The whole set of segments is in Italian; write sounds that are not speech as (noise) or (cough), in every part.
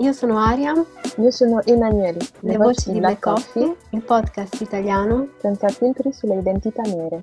Io sono Aria. Io sono Emanuele. Le, Le voci, voci di Black Coffee, Coffee, il podcast italiano senza filtri sulle identità nere.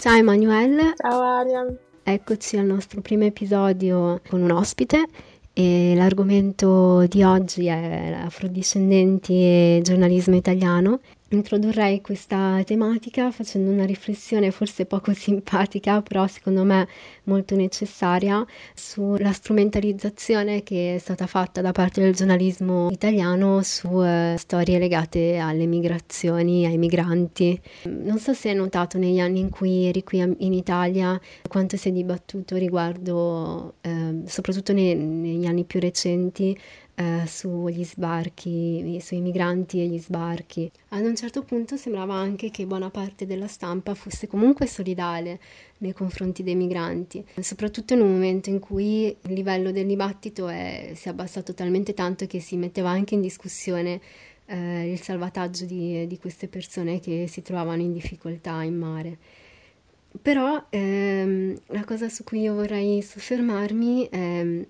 Ciao Emanuele. Ciao Aria. Eccoci al nostro primo episodio con un ospite e l'argomento di oggi è afrodiscendenti e giornalismo italiano Introdurrei questa tematica facendo una riflessione forse poco (laughs) simpatica, però secondo me molto necessaria, sulla strumentalizzazione che è stata fatta da parte del giornalismo italiano su uh, storie legate alle migrazioni, ai migranti. Non so se hai notato negli anni in cui eri qui in Italia quanto si è dibattuto riguardo, uh, soprattutto ne- negli anni più recenti, eh, sugli sbarchi, sui migranti e gli sbarchi. Ad un certo punto sembrava anche che buona parte della stampa fosse comunque solidale nei confronti dei migranti, soprattutto in un momento in cui il livello del dibattito è, si è abbassato talmente tanto che si metteva anche in discussione eh, il salvataggio di, di, queste persone che si trovavano in difficoltà in mare. Però ehm, la cosa su cui io vorrei soffermarmi è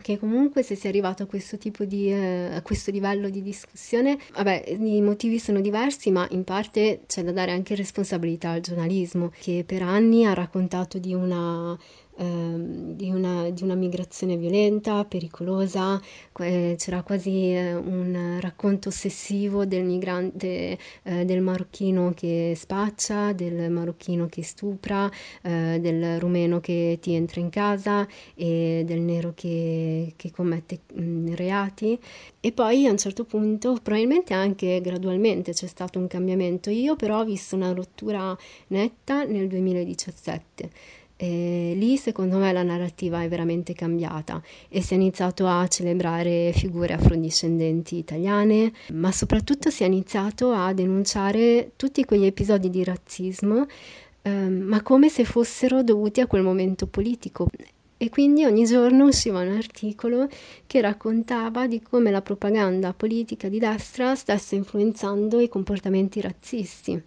che comunque se si è arrivato a questo tipo di, eh, a questo livello di discussione, vabbè, i motivi sono diversi, ma in parte c'è da dare anche responsabilità al giornalismo, che per anni ha raccontato di una Ehm, di, una, di, una, migrazione violenta, pericolosa, c'era quasi eh, un racconto ossessivo del migrante, eh, del marocchino che spaccia, del marocchino che stupra, eh, del rumeno che ti entra in casa e del nero che, che commette mm, reati. E poi a un certo punto, probabilmente anche gradualmente c'è stato un cambiamento. Io però ho visto una rottura netta nel 2017 e lì secondo me la narrativa è veramente cambiata e si è iniziato a celebrare figure afrodiscendenti italiane, ma soprattutto si è iniziato a denunciare tutti quegli episodi di razzismo, ehm, ma come se fossero dovuti a quel momento politico. E quindi ogni giorno usciva un articolo che raccontava di come la propaganda politica di destra stesse influenzando i comportamenti razzisti,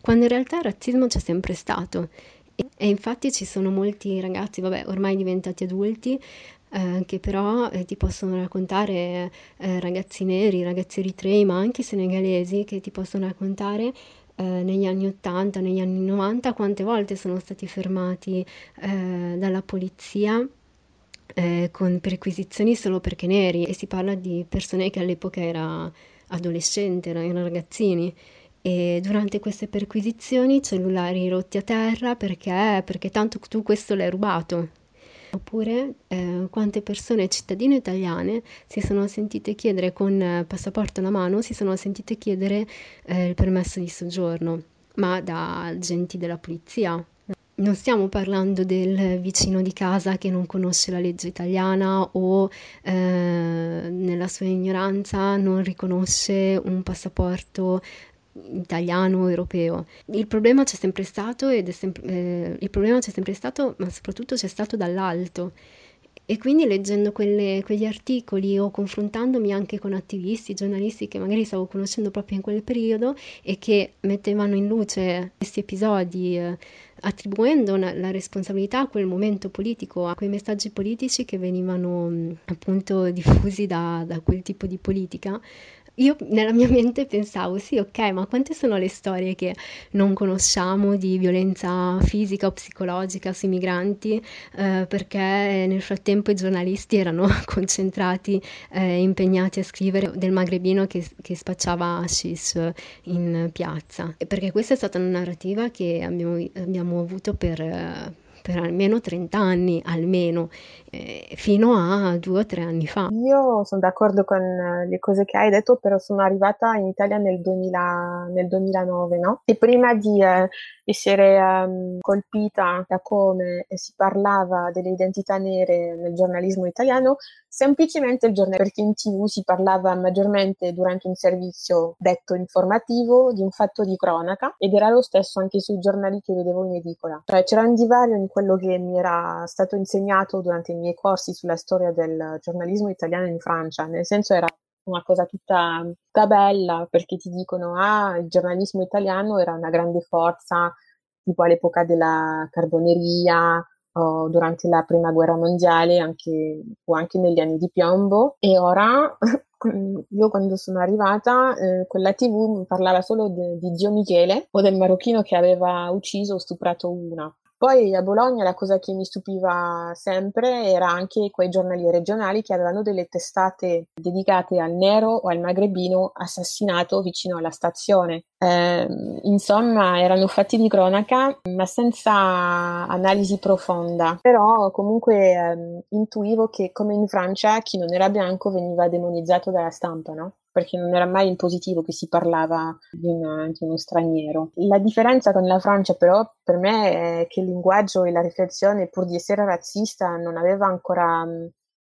quando in realtà il razzismo c'è sempre stato e infatti ci sono molti ragazzi, vabbè, ormai diventati adulti, eh, che però eh, ti possono raccontare, eh, ragazzi neri, ragazzi eritrei, ma anche senegalesi, che ti possono raccontare eh, negli anni 80, negli anni 90, quante volte sono stati fermati eh, dalla polizia. Eh, con perquisizioni solo perché neri e si parla di persone che all'epoca era adolescente, erano ragazzini e durante queste perquisizioni cellulari rotti a terra perché, perché tanto tu questo l'hai rubato. Oppure eh, quante persone cittadine italiane si sono sentite chiedere con passaporto alla mano, si sono sentite chiedere eh, il permesso di soggiorno, ma da agenti della polizia. Non stiamo parlando del vicino di casa che non conosce la legge italiana o eh, nella sua ignoranza non riconosce un passaporto italiano, europeo. Il problema c'è sempre stato sempre, eh, il problema c'è sempre stato, ma soprattutto c'è stato dall'alto. E quindi leggendo quelle, quegli articoli o confrontandomi anche con attivisti, giornalisti che magari stavo conoscendo proprio in quel periodo e che mettevano in luce questi episodi, eh, attribuendo una, la responsabilità a quel momento politico, a quei messaggi politici che venivano mh, appunto diffusi da, da quel tipo di politica, io nella mia mente pensavo, sì, ok, ma quante sono le storie che non conosciamo di violenza fisica o psicologica sui migranti, eh, perché nel frattempo i giornalisti erano (laughs) concentrati, eh, impegnati a scrivere del magrebino che, che spacciava hashish in piazza. Perché questa è stata una narrativa che abbiamo, abbiamo avuto per per almeno 30 anni, almeno, eh, fino a due o tre anni fa. Io sono d'accordo con eh, le cose che hai detto, però sono arrivata in Italia nel, 2000, nel 2009, no? E prima di eh, essere um, colpita da come si parlava delle identità nere nel giornalismo italiano, semplicemente il giornale, perché in tv si parlava maggiormente durante un servizio detto informativo di un fatto di cronaca ed era lo stesso anche sui giornali che vedevo in edicola. Cioè c'era un divario in quello che mi era stato insegnato durante i miei corsi sulla storia del giornalismo italiano in Francia, nel senso era una cosa tutta, tutta bella perché ti dicono ah il giornalismo italiano era una grande forza tipo all'epoca della carboneria o durante la prima guerra mondiale anche, o anche negli anni di piombo e ora (laughs) io quando sono arrivata eh, quella tv mi parlava solo de, di zio Michele o del marocchino che aveva ucciso o stuprato una poi a Bologna la cosa che mi stupiva sempre era anche quei giornali regionali che avevano delle testate dedicate al nero o al magrebino assassinato vicino alla stazione. Eh, insomma, erano fatti di cronaca, ma senza analisi profonda. Però comunque eh, intuivo che come in Francia chi non era bianco veniva demonizzato dalla stampa, no? Perché non era mai in positivo che si parlava di, una, di, uno straniero. La differenza con la Francia però per me è che il linguaggio e la riflessione, pur di essere razzista, non aveva ancora mh,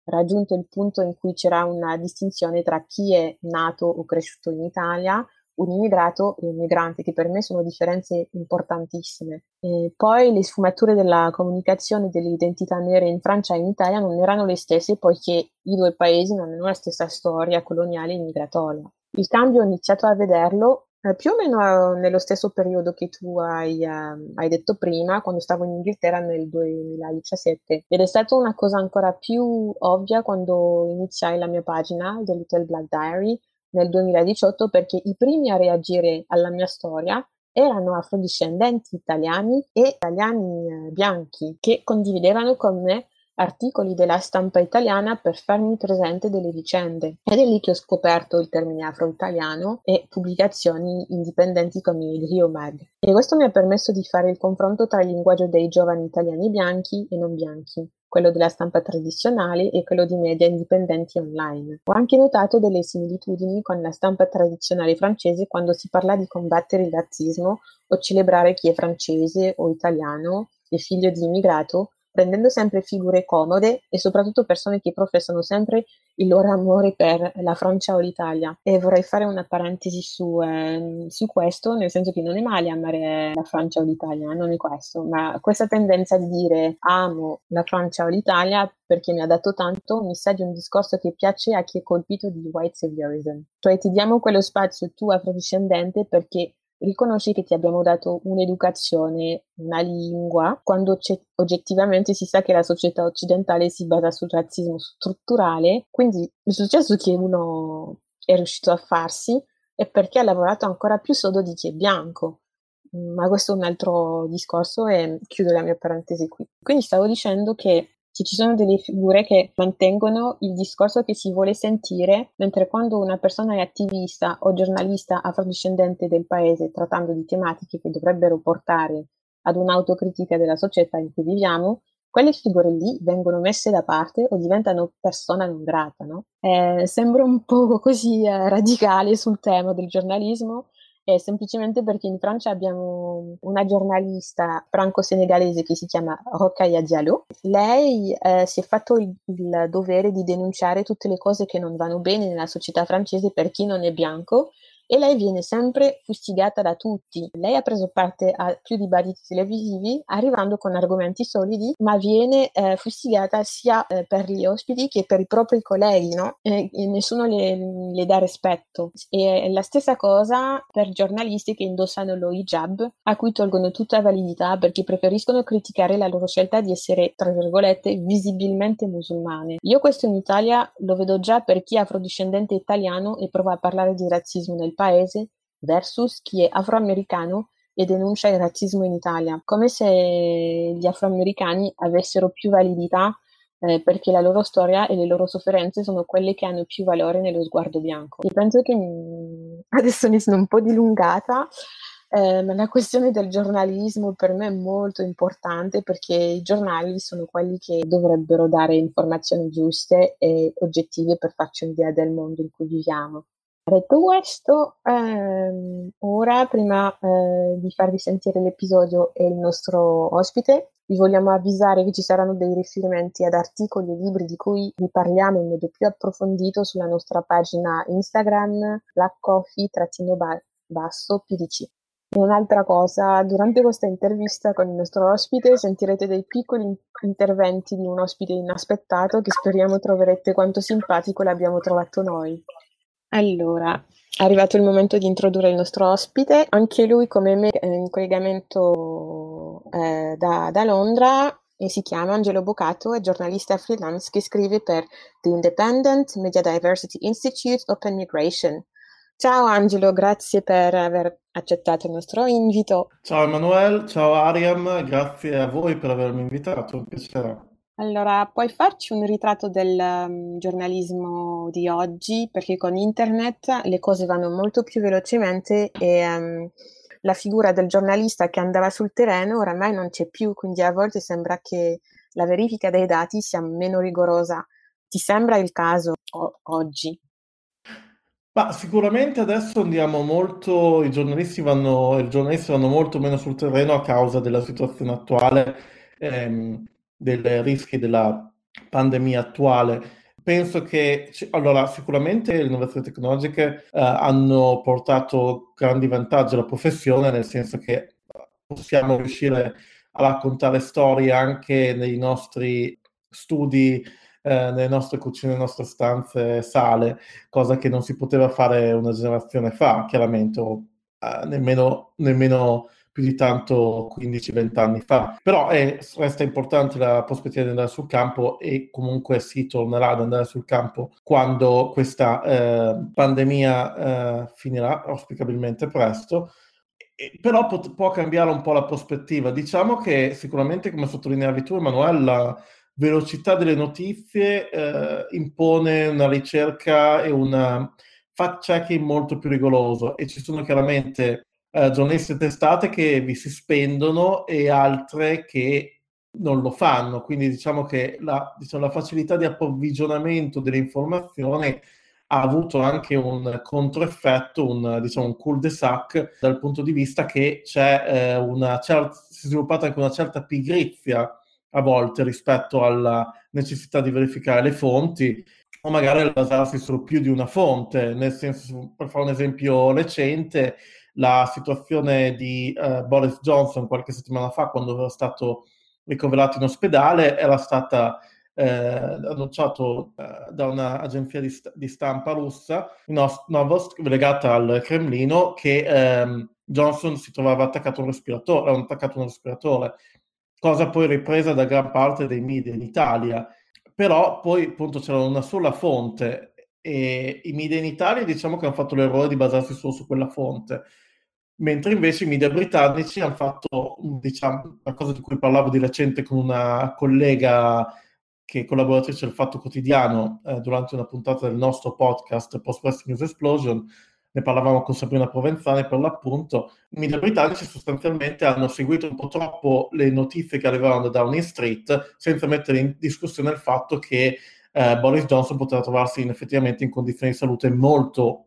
raggiunto il punto in cui c'era una distinzione tra chi è nato o cresciuto in Italia un immigrato e un migrante, che per me sono differenze importantissime. E poi le sfumature della comunicazione delle identità nere in Francia e in Italia non erano le stesse, poiché i due paesi non hanno la stessa storia coloniale e migratoria. Il cambio ho iniziato a vederlo eh, più o meno nello stesso periodo che tu hai, eh, hai, detto prima, quando stavo in Inghilterra nel 2017, ed è stata una cosa ancora più ovvia quando iniziai la mia pagina, The Little Black Diary, nel 2018 perché i primi a reagire alla mia storia erano afrodiscendenti italiani e italiani eh, bianchi che condividevano con me articoli della stampa italiana per farmi presente delle vicende. Ed è lì che ho scoperto il termine afro-italiano e pubblicazioni indipendenti come il Rio Mag. E questo mi ha permesso di fare il confronto tra il linguaggio dei giovani italiani bianchi e non bianchi quello della stampa tradizionale e quello di media indipendenti online. Ho anche notato delle similitudini con la stampa tradizionale francese quando si parla di combattere il razzismo o celebrare chi è francese o italiano e figlio di immigrato prendendo sempre figure comode e soprattutto persone che professano sempre il loro amore per la Francia o l'Italia. E vorrei fare una parentesi su, eh, su questo, nel senso che non è male amare la Francia o l'Italia, non è questo, ma questa tendenza di dire amo la Francia o l'Italia perché mi ha dato tanto, mi sa di un discorso che piace a chi è colpito di white saviorism. Cioè ti diamo quello spazio tu afrodiscendente perché riconosci che ti abbiamo dato un'educazione, una lingua, quando oggettivamente si sa che la società occidentale si basa sul razzismo strutturale, quindi il successo che uno è riuscito a farsi è perché ha lavorato ancora più sodo di chi è bianco. Ma questo è un altro discorso e chiudo la mia parentesi qui. Quindi stavo dicendo che che ci sono delle figure che mantengono il discorso che si vuole sentire, mentre quando una persona è attivista o giornalista afrodiscendente del paese trattando di tematiche che dovrebbero portare ad un'autocritica della società in cui viviamo, quelle figure lì vengono messe da parte o diventano persona non grata, no? Eh, sembra un po' così eh, radicale sul tema del giornalismo, è semplicemente perché in Francia abbiamo una giornalista franco-senegalese che si chiama Rokhaya Diallo. Lei eh, si è fatto il, il dovere di denunciare tutte le cose che non vanno bene nella società francese per chi non è bianco e lei viene sempre fustigata da tutti. Lei ha preso parte a più dibattiti televisivi, arrivando con argomenti solidi, ma viene eh, fustigata sia eh, per gli ospiti che per i propri colleghi, no? E, e nessuno le, le, dà rispetto. E la stessa cosa per giornalisti che indossano lo hijab, a cui tolgono tutta validità perché preferiscono criticare la loro scelta di essere, tra virgolette, visibilmente musulmane. Io questo in Italia lo vedo già per chi è afrodiscendente italiano e prova a parlare di razzismo nel paese versus chi è afroamericano e denuncia il razzismo in Italia, come se gli afroamericani avessero più validità eh, perché la loro storia e le loro sofferenze sono quelle che hanno più valore nello sguardo bianco. E penso che mi... adesso mi sono un po' dilungata, Eh, la questione del giornalismo per me è molto importante perché i giornali sono quelli che dovrebbero dare informazioni giuste e oggettive per farci un'idea del mondo in cui viviamo. Detto questo, ehm, ora prima eh, di farvi sentire l'episodio e il nostro ospite, vi vogliamo avvisare che ci saranno dei riferimenti ad articoli e libri di cui vi parliamo in modo più approfondito sulla nostra pagina Instagram, blackcoffee-pdc. E un'altra cosa, durante questa intervista con il nostro ospite sentirete dei piccoli interventi di un ospite inaspettato che speriamo troverete quanto simpatico l'abbiamo trovato noi. Allora, è arrivato il momento di introdurre il nostro ospite, anche lui come me è in collegamento eh, da, da Londra e si chiama Angelo Bocato, è giornalista freelance che scrive per The Independent Media Diversity Institute Open Migration. Ciao Angelo, grazie per aver accettato il nostro invito. Ciao Emanuele, ciao Ariam, grazie a voi per avermi invitato, un piacere. Allora, puoi farci un ritratto del um, giornalismo di oggi? Perché con internet le cose vanno molto più velocemente e um, la figura del giornalista che andava sul terreno oramai non c'è più, quindi a volte sembra che la verifica dei dati sia meno rigorosa. Ti sembra il caso o- oggi? Ma sicuramente adesso andiamo molto, i giornalisti vanno, i giornalisti vanno molto meno sul terreno a causa della situazione attuale, ehm, dei rischi della pandemia attuale. Penso che, allora, sicuramente le innovazioni tecnologiche eh, hanno portato grandi vantaggi alla professione, nel senso che possiamo riuscire a raccontare storie anche nei nostri studi eh, nelle nostre cucine, nelle nostre stanze, sale, cosa che non si poteva fare una generazione fa, chiaramente, o eh, nemmeno, nemmeno più di tanto 15-20 anni fa. Però è, resta importante la prospettiva di andare sul campo e comunque si tornerà ad andare sul campo quando questa eh, pandemia eh, finirà, auspicabilmente presto. E, però pot- può cambiare un po' la prospettiva. Diciamo che sicuramente, come sottolineavi tu, Emanuele, la, velocità delle notizie eh, impone una ricerca e un fact-checking molto più rigoroso e ci sono chiaramente eh, giornalisti e testate che vi si spendono e altre che non lo fanno. Quindi diciamo che la, diciamo, la facilità di approvvigionamento delle informazioni ha avuto anche un controeffetto, un, diciamo, un cul-de-sac dal punto di vista che c'è eh, una certa, si è sviluppata anche una certa pigrizia a volte rispetto alla necessità di verificare le fonti o magari basarsi su più di una fonte, nel senso, per fare un esempio recente, la situazione di uh, Boris Johnson qualche settimana fa quando era stato ricoverato in ospedale era stata eh, annunciato eh, da un'agenzia di, st- di, stampa russa, Novost, legata al Cremlino, che ehm, Johnson si trovava attaccato a un respiratore, attaccato a un respiratore cosa poi ripresa da gran parte dei media in Italia. Però poi appunto c'era una sola fonte e i media in Italia diciamo che hanno fatto l'errore di basarsi solo su quella fonte, mentre invece i media britannici hanno fatto, diciamo, una cosa di cui parlavo di recente con una collega che è collaboratrice del Fatto Quotidiano eh, durante una puntata del nostro podcast Post Press News Explosion, ne parlavamo con Sabrina Provenzani per l'appunto, i media britannici sostanzialmente hanno seguito un po' troppo le notizie che arrivavano da Downing Street senza mettere in discussione il fatto che eh, Boris Johnson poteva trovarsi in, effettivamente in condizioni di salute molto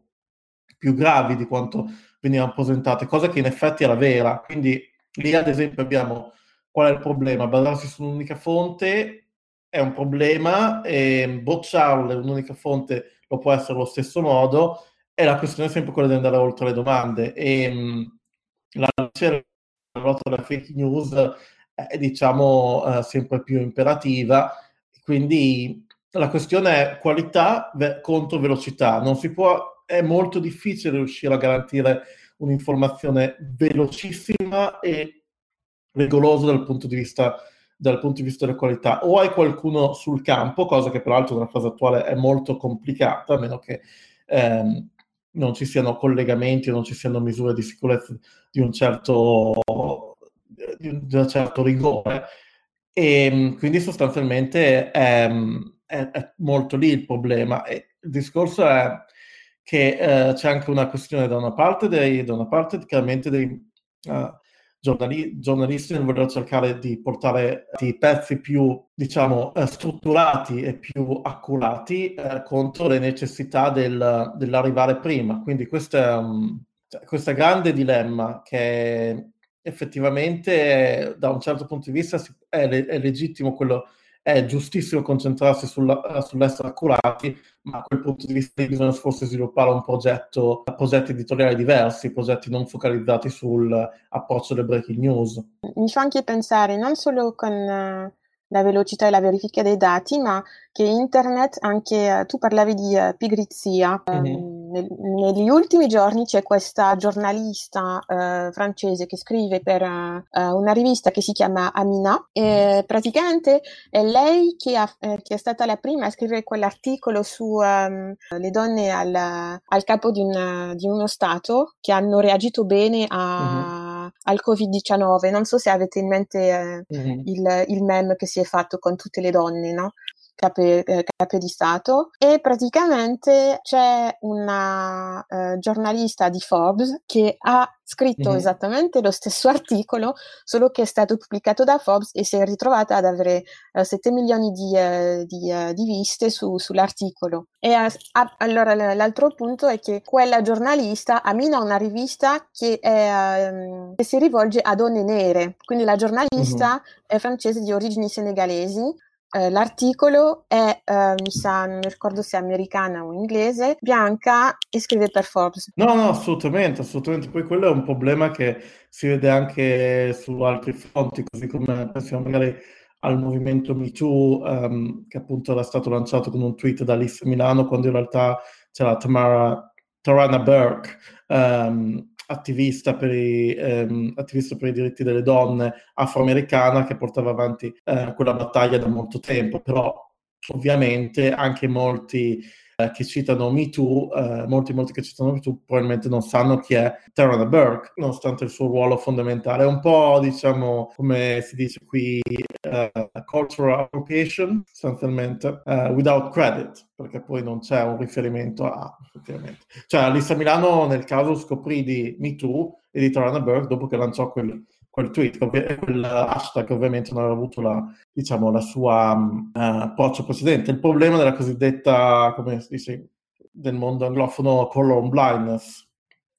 più gravi di quanto venivano presentate, cosa che in effetti era vera. Quindi lì ad esempio abbiamo qual è il problema? Basarsi su un'unica fonte è un problema e bocciarle un'unica fonte lo può essere allo stesso modo e la questione è sempre quella di andare oltre le domande. E mh, la lotta alla fake news è, diciamo, eh, sempre più imperativa. Quindi la questione è qualità contro velocità. Non si può, è molto difficile riuscire a garantire un'informazione velocissima e rigorosa dal punto di vista dal punto di vista della qualità o hai qualcuno sul campo, cosa che peraltro nella fase attuale è molto complicata, a meno che ehm, non ci siano collegamenti, non ci siano misure di sicurezza di un certo, di un certo rigore. E mm, quindi sostanzialmente è, è, è, molto lì il problema. E il discorso è che eh, c'è anche una questione da una parte, dei, da una parte chiaramente dei, uh, giornali- giornalisti nel voler cercare di portare i pezzi più, diciamo, eh, strutturati e più accurati eh, contro le necessità del, dell'arrivare prima. Quindi questo è, um, questo grande dilemma che effettivamente da un certo punto di vista è, le- è legittimo quello è giustissimo concentrarsi sulla, sull'essere accurati, ma a quel punto di vista bisogna forse sviluppare un progetto, progetti editoriali diversi, progetti non focalizzati sull'approccio del breaking news. Mi fa anche pensare non solo con uh, la velocità e la verifica dei dati, ma che internet, anche uh, tu parlavi di uh, pigrizia, mm-hmm. um, nel, negli ultimi giorni c'è questa giornalista uh, francese che scrive per una rivista che si chiama Amina e praticamente è lei che, ha, eh, che, è stata la prima a scrivere quell'articolo sulle um, donne al, al capo di, una, di, uno Stato che hanno reagito bene a... Mm-hmm al Covid-19. Non so se avete in mente eh, mm-hmm. il, il meme che si è fatto con tutte le donne, no? Cape, eh, capo di Stato e praticamente c'è una eh, giornalista di Forbes che ha scritto mm-hmm. esattamente lo stesso (laughs) articolo, solo che è stato pubblicato da Forbes e si è ritrovata ad avere eh, 7 milioni di, eh, di, eh, di viste su, sull'articolo. E allora l'altro punto è che quella giornalista Amina una rivista che, è, um, che si rivolge a donne nere, quindi la giornalista mm-hmm. è francese di origini senegalesi eh, l'articolo è, eh, mi sa, non mi ricordo se è americana o inglese, bianca e scrive per Forbes. No, no, assolutamente, assolutamente. Poi quello è un problema che si vede anche su altri fronti, così come pensiamo magari al movimento MeToo, um, che appunto era stato lanciato con un tweet da Alice Milano, quando in realtà c'era Tamara, Tarana Burke, um, attivista per, i, ehm, attivista per, i, diritti delle donne afroamericana che portava avanti eh, quella battaglia da molto tempo, però ovviamente anche molti che citano Me Too, eh, molti, molti che citano Me Too probabilmente non sanno chi è Tarana Burke, nonostante il suo ruolo fondamentale. È un po', diciamo, come si dice qui, uh, cultural appropriation, sostanzialmente, uh, without credit, perché poi non c'è un riferimento a, effettivamente. Cioè, Alissa Milano nel caso scoprì di Me Too e di Tarana Burke dopo che lanciò quel quel tweet, quel hashtag ovviamente non aveva avuto la, diciamo, la sua uh, approccio precedente. Il problema della cosiddetta, come si dice, del mondo anglofono color blindness,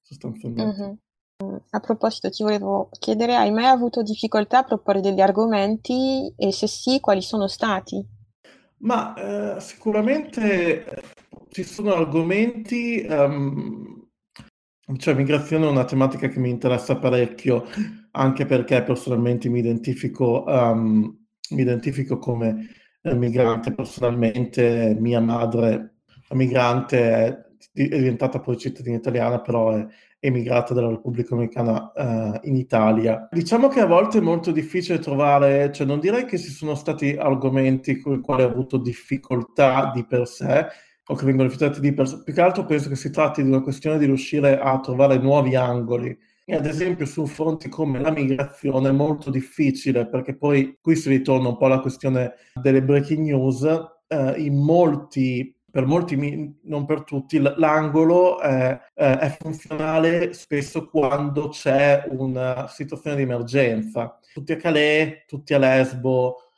sostanzialmente. Mm-hmm. A proposito, ti volevo chiedere, hai mai avuto difficoltà a proporre degli argomenti e se sì, quali sono stati? Ma eh, sicuramente eh, ci sono argomenti, um, cioè migrazione è una tematica che mi interessa parecchio anche perché personalmente mi identifico, um, mi identifico come eh, migrante personalmente, mia madre è migrante, è, diventata poi cittadina italiana, però è emigrata dalla Repubblica Americana uh, in Italia. Diciamo che a volte è molto difficile trovare, cioè non direi che ci sono stati argomenti con i quali ho avuto difficoltà di per sé, o che vengono rifiutati di per sé, più che altro penso che si tratti di una questione di riuscire a trovare nuovi angoli e ad esempio su fronti come la migrazione è molto difficile perché poi qui si ritorna un po' alla questione delle breaking news. Eh, in molti, per molti, non per tutti, l'angolo è, è funzionale spesso quando c'è una situazione di emergenza. Tutti a Calais, tutti a Lesbo,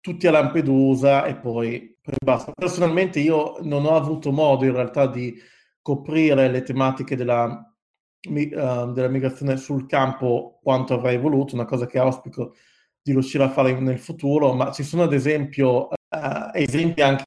tutti a Lampedusa e poi, poi basta. Personalmente io non ho avuto modo in realtà di coprire le tematiche della uh, della migrazione sul campo quanto avrei voluto, una cosa che auspico di riuscire a fare nel futuro, ma ci sono ad esempio uh, esempi anche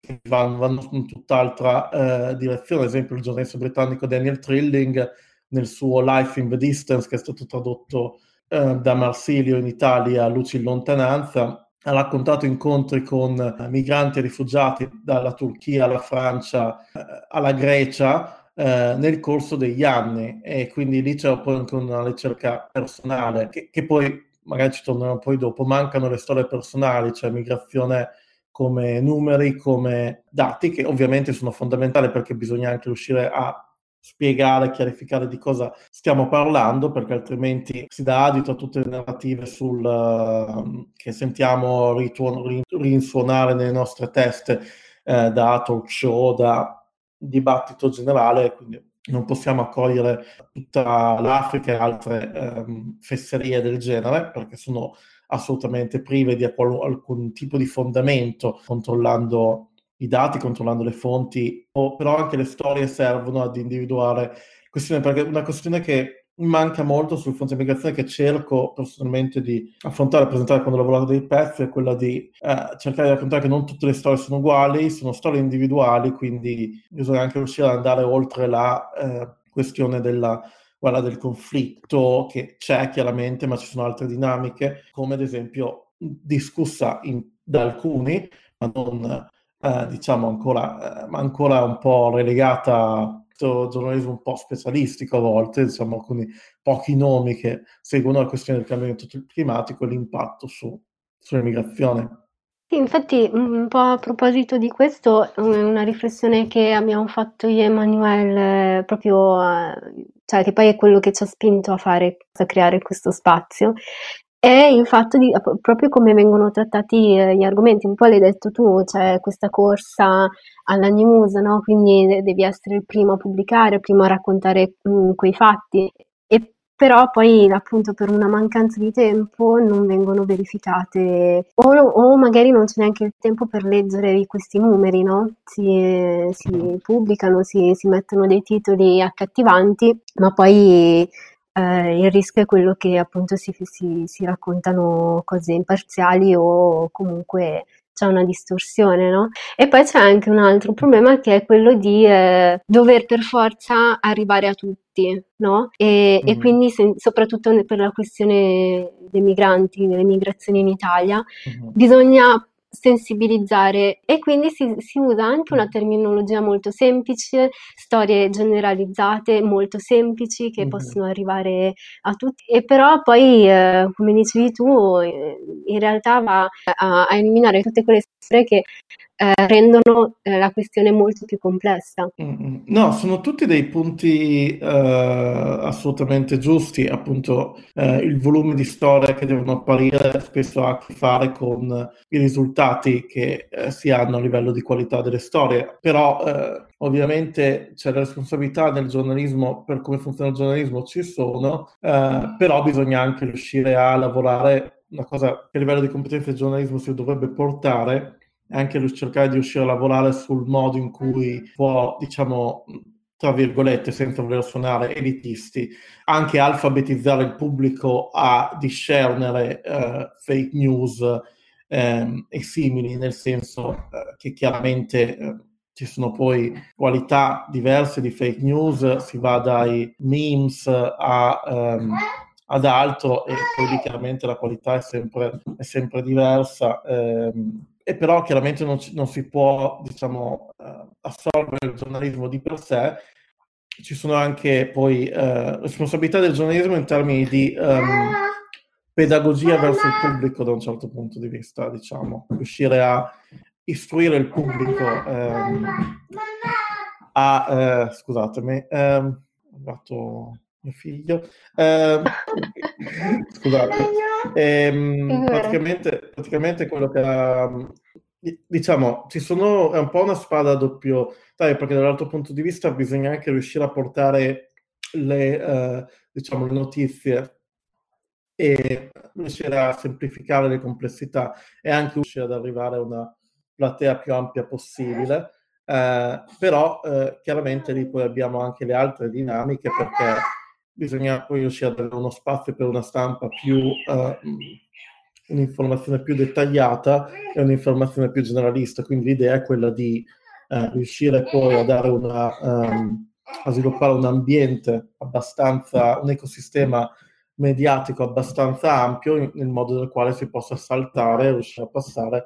che vanno, vanno in tutt'altra uh, direzione, ad esempio il giornalista britannico Daniel Trilling nel suo Life in the Distance, che è stato tradotto da Marsilio in Italia, Luci in lontananza, ha raccontato incontri con migranti e rifugiati dalla Turchia alla Francia alla Grecia, eh, nel corso degli anni. E quindi lì c'è poi anche una ricerca personale che, che poi magari ci torneremo poi dopo, mancano le storie personali, cioè migrazione come numeri, come dati, che ovviamente sono fondamentali perché bisogna anche riuscire a spiegare, chiarificare di cosa stiamo parlando, perché altrimenti si dà adito a tutte le narrative sul, uh, che sentiamo rituon- rinsuonare nelle nostre teste uh, da talk show, da dibattito generale, quindi non possiamo accogliere tutta l'Africa e altre ehm, fesserie del genere perché sono assolutamente prive di alcun tipo di fondamento controllando i dati, controllando le fonti, o, però anche le storie servono ad individuare questioni, perché una questione che manca molto sul fronte migrazione che cerco personalmente di affrontare e presentare quando lavoro dei pezzi è quella di eh, cercare di raccontare che non tutte le storie sono uguali, sono storie individuali, quindi bisogna anche riuscire ad andare oltre la eh, questione della quella del conflitto che c'è chiaramente, ma ci sono altre dinamiche, come ad esempio discussa in, da alcuni, ma non eh, diciamo ancora, eh, ancora un po' relegata giornalismo un po' specialistico a volte, diciamo alcuni pochi nomi che seguono la questione del cambiamento climatico e l'impatto su, sull'immigrazione. Infatti un po' a proposito di questo, una riflessione che abbiamo fatto io e Emanuele proprio, cioè che poi è quello che ci ha spinto a fare, a creare questo spazio, è il fatto di proprio come vengono trattati eh, gli argomenti, un po' l'hai detto tu, c'è questa corsa alla news, no? Quindi devi essere il primo a pubblicare, il primo a raccontare mh, mm, quei fatti. E però poi appunto per una mancanza di tempo non vengono verificate o, o magari non c'è neanche il tempo per leggere questi numeri, no? Si, si pubblicano, si, si mettono dei titoli accattivanti, ma poi eh, il rischio è quello che appunto si, si, si raccontano cose imparziali o comunque c'è una distorsione, no? E poi c'è anche un altro problema che è quello di eh, dover per forza arrivare a tutti, no? E, mm. e quindi se, soprattutto per la questione dei migranti, delle migrazioni in Italia, mm. bisogna sensibilizzare e quindi si, si, usa anche una terminologia molto semplice, storie generalizzate molto semplici che mm-hmm. possono arrivare a tutti e però poi eh, come dicevi tu eh, in realtà va a, a eliminare tutte quelle storie che eh, rendono eh, la questione molto più complessa. Mm-hmm. No, sono tutti dei punti eh, assolutamente giusti, appunto eh, il volume di storie che devono apparire spesso ha a che fare con i risultati che eh, si hanno a livello di qualità delle storie, però eh, ovviamente c'è la responsabilità nel giornalismo, per come funziona il giornalismo ci sono, però bisogna anche riuscire a lavorare una cosa che a livello di competenza del giornalismo si dovrebbe portare anche cercare di riuscire a lavorare sul modo in cui può, diciamo, tra virgolette, senza voler suonare elitisti, anche alfabetizzare il pubblico a discernere uh, fake news um, e simili, nel senso uh, che chiaramente uh, ci sono poi qualità diverse di fake news, si va dai memes a, um, ad altro e poi lì chiaramente la qualità è sempre, è sempre diversa. Um, e però chiaramente non, non si può diciamo, uh, assolvere il giornalismo di per sé. Ci sono anche poi uh, responsabilità del giornalismo in termini di um, pedagogia verso il pubblico da un certo punto di vista, diciamo, riuscire a istruire il pubblico um, a, uh, scusatemi, um, ho fatto mio figlio. (laughs) Eh, scusate, eh, praticamente, praticamente, quello che ha, diciamo, ci sono, è un po' una spada a doppio taglio, perché dall'altro punto di vista bisogna anche riuscire a portare le, eh, diciamo, le notizie e riuscire a semplificare le complessità e anche riuscire ad arrivare a una platea più ampia possibile. Eh, però eh, chiaramente lì poi abbiamo anche le altre dinamiche perché bisogna poi riuscire a dare uno spazio per una stampa più, uh, un'informazione più dettagliata e un'informazione più generalista. Quindi l'idea è quella di uh, riuscire poi a dare una, um, a sviluppare un ambiente abbastanza, un ecosistema mediatico abbastanza ampio nel modo nel quale si possa saltare e riuscire a passare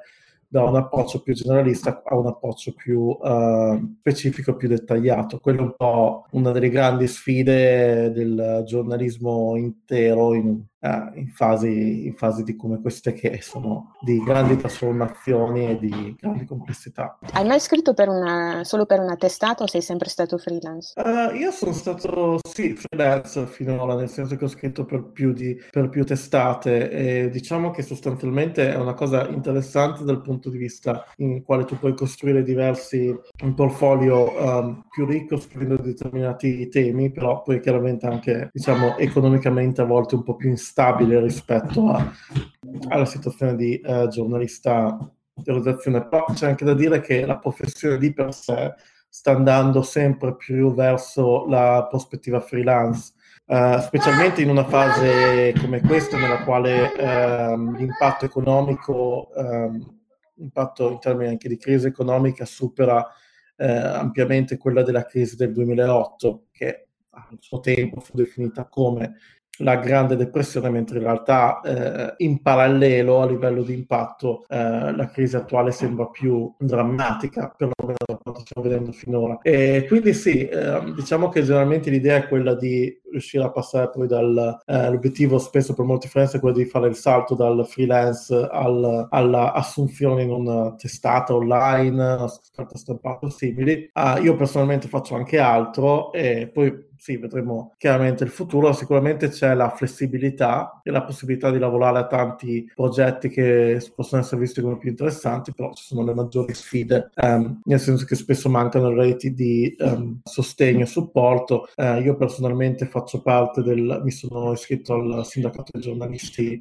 da un approccio più generalista a un approccio più uh, specifico, più dettagliato. Quello è un po' una delle grandi sfide del giornalismo intero in, eh, in, fasi, in, fasi, di come queste che sono di grandi trasformazioni e di grandi complessità. Hai mai scritto per una, solo per una testata o sei sempre stato freelance? Uh, io sono stato sì, freelance finora, nel senso che ho scritto per più, di, per più testate e diciamo che sostanzialmente è una cosa interessante dal punto di vista in quale tu puoi costruire diversi un portfolio um, più ricco scrivendo determinati temi, però poi chiaramente anche diciamo economicamente a volte un po' più in stabile rispetto a, alla situazione di uh, giornalista di organizzazione. Però c'è anche da dire che la professione di per sé sta andando sempre più verso la prospettiva freelance. Uh, specialmente in una fase come questa nella quale uh, l'impatto economico, uh, l'impatto in termini anche di crisi economica supera eh, ampiamente quella della crisi del 2008, che al suo tempo fu definita come la Grande Depressione, mentre in realtà eh, in parallelo a livello di impatto eh, la crisi attuale sembra più drammatica, perlomeno da quanto stiamo vedendo finora. E quindi sì, eh, diciamo che generalmente l'idea è quella di riuscire a passare poi dall'obiettivo eh, spesso per molti freelance è quello di fare il salto dal freelance al, all'assunzione in una testata online, carta stampata o simili. Uh, io personalmente faccio anche altro e poi sì, vedremo chiaramente il futuro. Sicuramente c'è la flessibilità e la possibilità di lavorare a tanti progetti che possono essere visti come più interessanti, però ci sono le maggiori sfide, um, nel senso che spesso mancano reti di um, sostegno e supporto. Uh, io personalmente faccio parte del, mi sono iscritto al sindacato dei giornalisti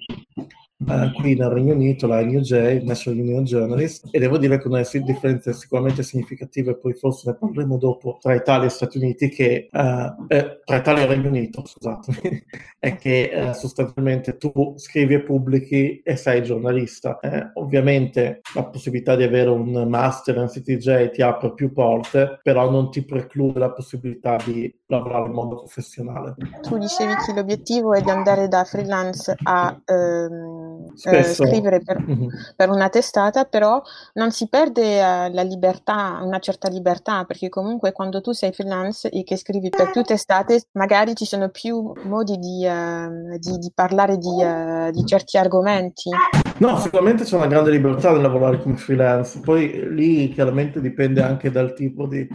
uh, qui nel Regno Unito, la NUJ, National Union Journalist, e devo dire che una differenza sicuramente significativa, e poi forse ne parleremo dopo, tra Italia e Stati Uniti, che, uh, eh, tra Italia e Regno Unito, scusatemi, (laughs) è che uh, sostanzialmente tu scrivi e pubblichi e sei giornalista. Eh, ovviamente la possibilità di avere un master in CTJ ti apre più porte, però non ti preclude la possibilità di lavorare nel mondo professionale. Tu dicevi che l'obiettivo è di andare da freelance a ehm eh, scrivere per, mm-hmm. (laughs) per, una testata, però non si perde uh, la libertà, una certa libertà, perché comunque quando tu sei freelance e che scrivi per più testate, magari ci sono più modi di, uh, di, di parlare di, uh, di, certi argomenti. No, sicuramente c'è una grande libertà nel lavorare come freelance, poi lì chiaramente dipende anche dal tipo di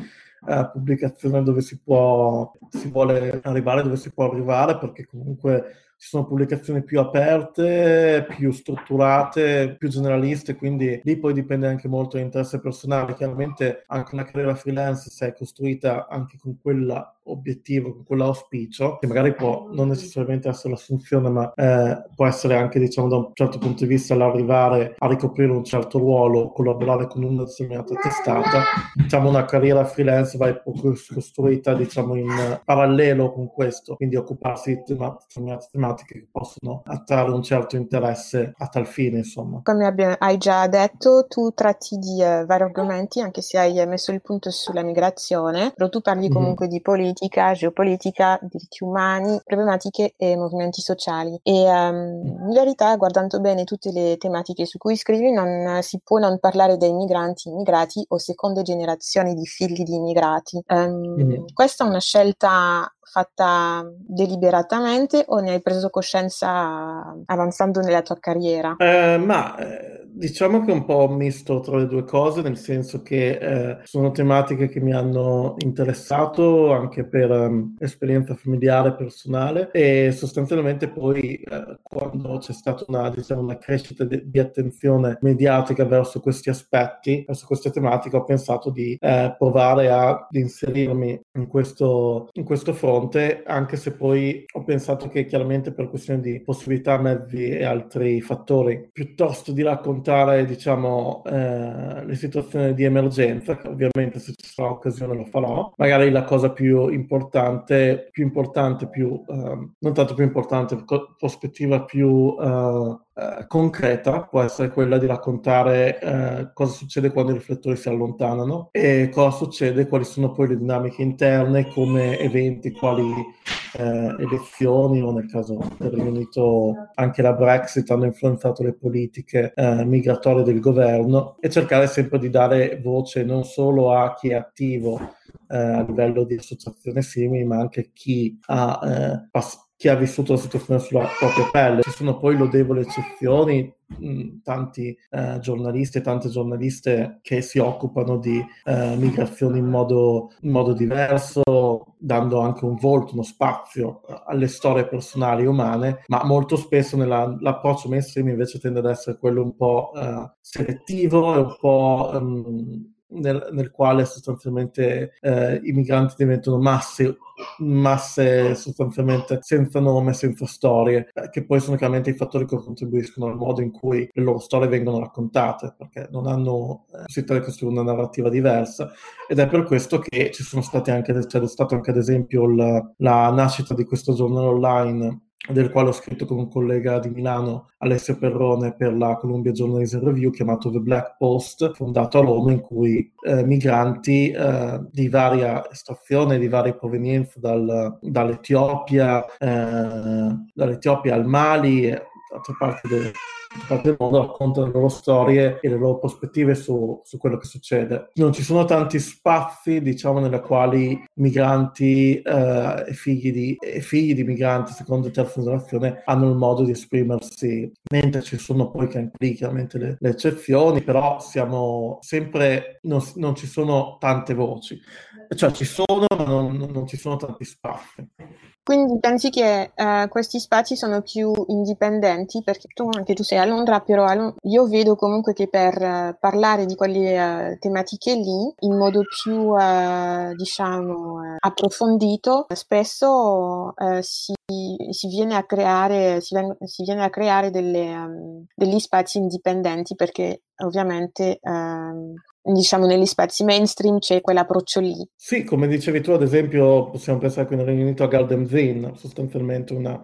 pubblicazione dove si può, si vuole arrivare, dove si può arrivare, perché comunque ci sono pubblicazioni più aperte, più strutturate, più generaliste, quindi lì poi dipende anche molto dall'interesse personale. Chiaramente anche una carriera freelance, se è costruita anche con quella obiettivo, con quell'auspicio, che magari può non necessariamente essere l'assunzione, ma eh, può essere anche, diciamo, da un certo punto di vista l'arrivare a ricoprire un certo ruolo, collaborare con una determinata testata. Diciamo, una carriera freelance va costruita, diciamo, in parallelo con questo, quindi occuparsi di determinate tematiche che possono attrarre un certo interesse a tal fine, insomma. Come abbiamo, hai già detto, tu tratti di uh, vari argomenti, anche se hai messo il punto sulla migrazione, però tu parli mhm. comunque mm-hmm. di politica politica, geopolitica, diritti umani, problematiche e movimenti sociali. E um, in verità, guardando bene tutte le tematiche su cui scrivi, non si può non parlare dei migranti, immigrati o seconde generazioni di figli di immigrati. Um, mm-hmm. Questa è una scelta fatta deliberatamente o ne hai preso coscienza avanzando nella tua carriera? Eh, ma eh, diciamo che è un po' misto tra le due cose, nel senso che eh, sono tematiche che mi hanno interessato anche per um, esperienza familiare personale e sostanzialmente poi eh, quando c'è stata una, diciamo, una crescita di, di, attenzione mediatica verso questi aspetti, verso queste tematiche, ho pensato di eh, provare ad inserirmi in questo, in questo fronte, anche se poi ho pensato che chiaramente per questione di possibilità, mezzi e altri fattori, piuttosto di raccontare, diciamo, eh, le situazioni di emergenza, ovviamente se ci sarà occasione lo farò, magari la cosa più importante, più importante, più, eh, non tanto più importante, prospettiva più eh, eh, concreta può essere quella di raccontare eh, cosa succede quando i riflettori si allontanano e cosa succede, quali sono poi le dinamiche interne, come eventi, quali eh, elezioni o nel caso del Regno Unito anche la Brexit hanno influenzato le politiche eh, migratorie del governo e cercare sempre di dare voce non solo a chi è attivo eh, a livello di associazioni simili, ma anche chi ha pass- chi ha vissuto la situazione sulla propria pelle. Ci sono poi lodevoli eccezioni, tanti eh, giornalisti e tante giornaliste che si occupano di eh, migrazioni in modo, in modo, diverso, dando anche un volto, uno spazio eh, alle storie personali umane, ma molto spesso nella, l'approccio mainstream invece tende ad essere quello un po' eh, selettivo e un po' um, nel, nel, quale sostanzialmente eh, i migranti diventano masse, masse sostanzialmente senza nome, senza storie, eh, che poi sono chiaramente i fattori che contribuiscono al modo in cui le loro storie vengono raccontate, perché non hanno eh, possibilità di costruire una narrativa diversa. Ed è per questo che ci sono stati anche, c'è stato anche ad esempio il, la nascita di questo giornale online del quale ho scritto con un collega di Milano, Alessio Perrone, per la Columbia Journalism Review, chiamato The Black Post, fondato a Roma, in cui eh, migranti eh, di varia estrazione, di varia provenienza dal, dall'Etiopia, eh, dall'Etiopia al Mali altre parti del, parte del mondo raccontano le loro storie e le loro prospettive su, su, quello che succede. Non ci sono tanti spazi, diciamo, nei quali migranti eh, e, figli di, e, figli di, migranti, seconda e terza generazione, hanno il modo di esprimersi, mentre ci sono poi chiaramente le, le, eccezioni, però siamo sempre, non, non, ci sono tante voci. Cioè ci sono, ma non, non ci sono tanti spazi. Quindi pensi che eh, questi spazi sono più indipendenti? Perché tu, anche tu sei a Londra, però a Londra, io vedo comunque che per uh, parlare di quelle uh, tematiche lì in modo più, uh, diciamo, approfondito, spesso si, si, viene a creare, si, ven- si viene a creare delle, um, degli spazi indipendenti perché ovviamente um, diciamo negli spazi mainstream c'è quell'approccio lì. Sì, come dicevi tu, ad esempio, possiamo pensare qui nel Regno Unito a Garden Zine, sostanzialmente una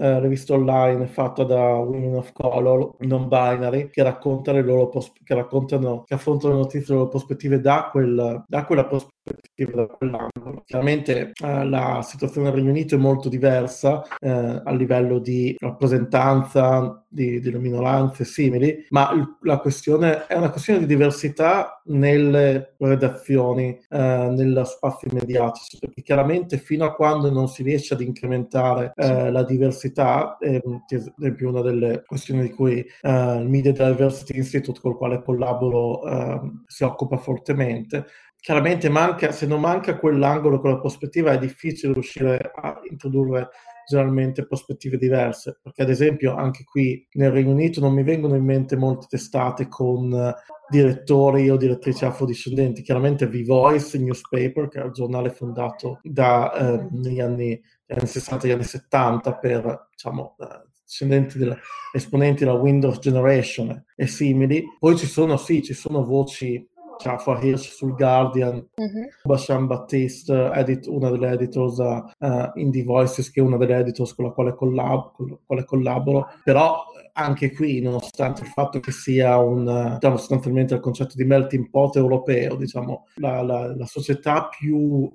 eh, rivista online fatta da Women of Color non binary che racconta pos- che raccontano che affrontano le notizie le loro prospettive da, quel, da quella prospettiva da quell'angolo chiaramente eh, la situazione del Regno Unito è molto diversa eh, a livello di rappresentanza di, delle minoranze simili ma il, la questione è una questione di diversità nelle redazioni eh, nello spazio mediatico perché chiaramente fino a quando non si riesce ad incrementare eh, la diversità ehm, ad esempio una delle questioni di cui eh, il Media Diversity Institute, col quale collaboro, eh, si occupa fortemente. Chiaramente manca, se non manca quell'angolo, quella prospettiva, è difficile riuscire a introdurre generalmente prospettive diverse, perché ad esempio anche qui nel Regno Unito non mi vengono in mente molte testate con direttori o direttrici afrodiscendenti, chiaramente V-Voice Newspaper, che è il giornale fondato da, eh, negli anni anni 60 e anni 70 per diciamo, discendenti della, esponenti della Windows Generation e simili. Poi ci sono, sì, ci sono voci Jaffa Hirsch sul Guardian, mm-hmm. Basham Baptiste, edit, una delle editors uh, Indie Voices, che è una delle editors con la quale, collab- con la quale collaboro, però anche qui, nonostante il fatto che sia un, diciamo, sostanzialmente il concetto di melting pot europeo, diciamo, la, la, la società più uh,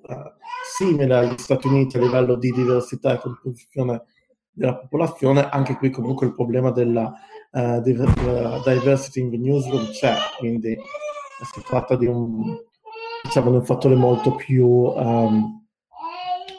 simile agli Stati Uniti a livello di diversità e composizione della popolazione, anche qui comunque il problema della uh, diversity in the newsroom c'è, quindi si tratta di un, diciamo, di un fattore molto più... Um,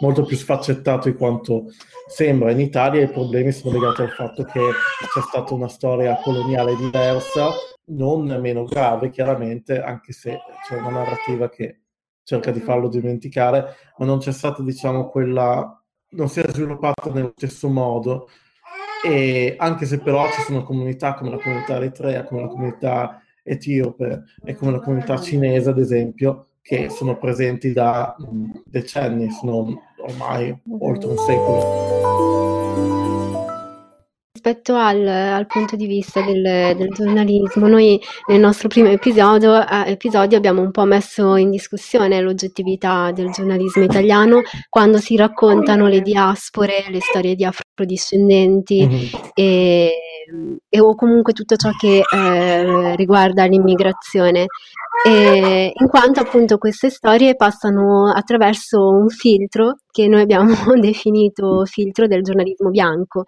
molto più sfaccettato di quanto sembra. In Italia i problemi sono legati al fatto che c'è stata una storia coloniale diversa, non meno grave chiaramente, anche se c'è una narrativa che cerca di farlo dimenticare, ma non c'è stata, diciamo, quella... non si è sviluppata nello stesso modo. E anche se però ci sono comunità come la comunità eritrea, come la comunità etiope. E come la comunità cinese, ad esempio, che sono presenti da mm, decenni, sono ormai oltre un secolo. Rispetto al, al, punto di vista del, del, giornalismo, noi nel nostro primo episodio, eh, episodio, abbiamo un po' messo in discussione l'oggettività del giornalismo italiano quando si raccontano le diaspore, le storie di afrodiscendenti mm-hmm. e, e, o comunque tutto ciò che eh, riguarda l'immigrazione. E, in quanto appunto queste storie passano attraverso un filtro che noi abbiamo (laughs) definito filtro del giornalismo bianco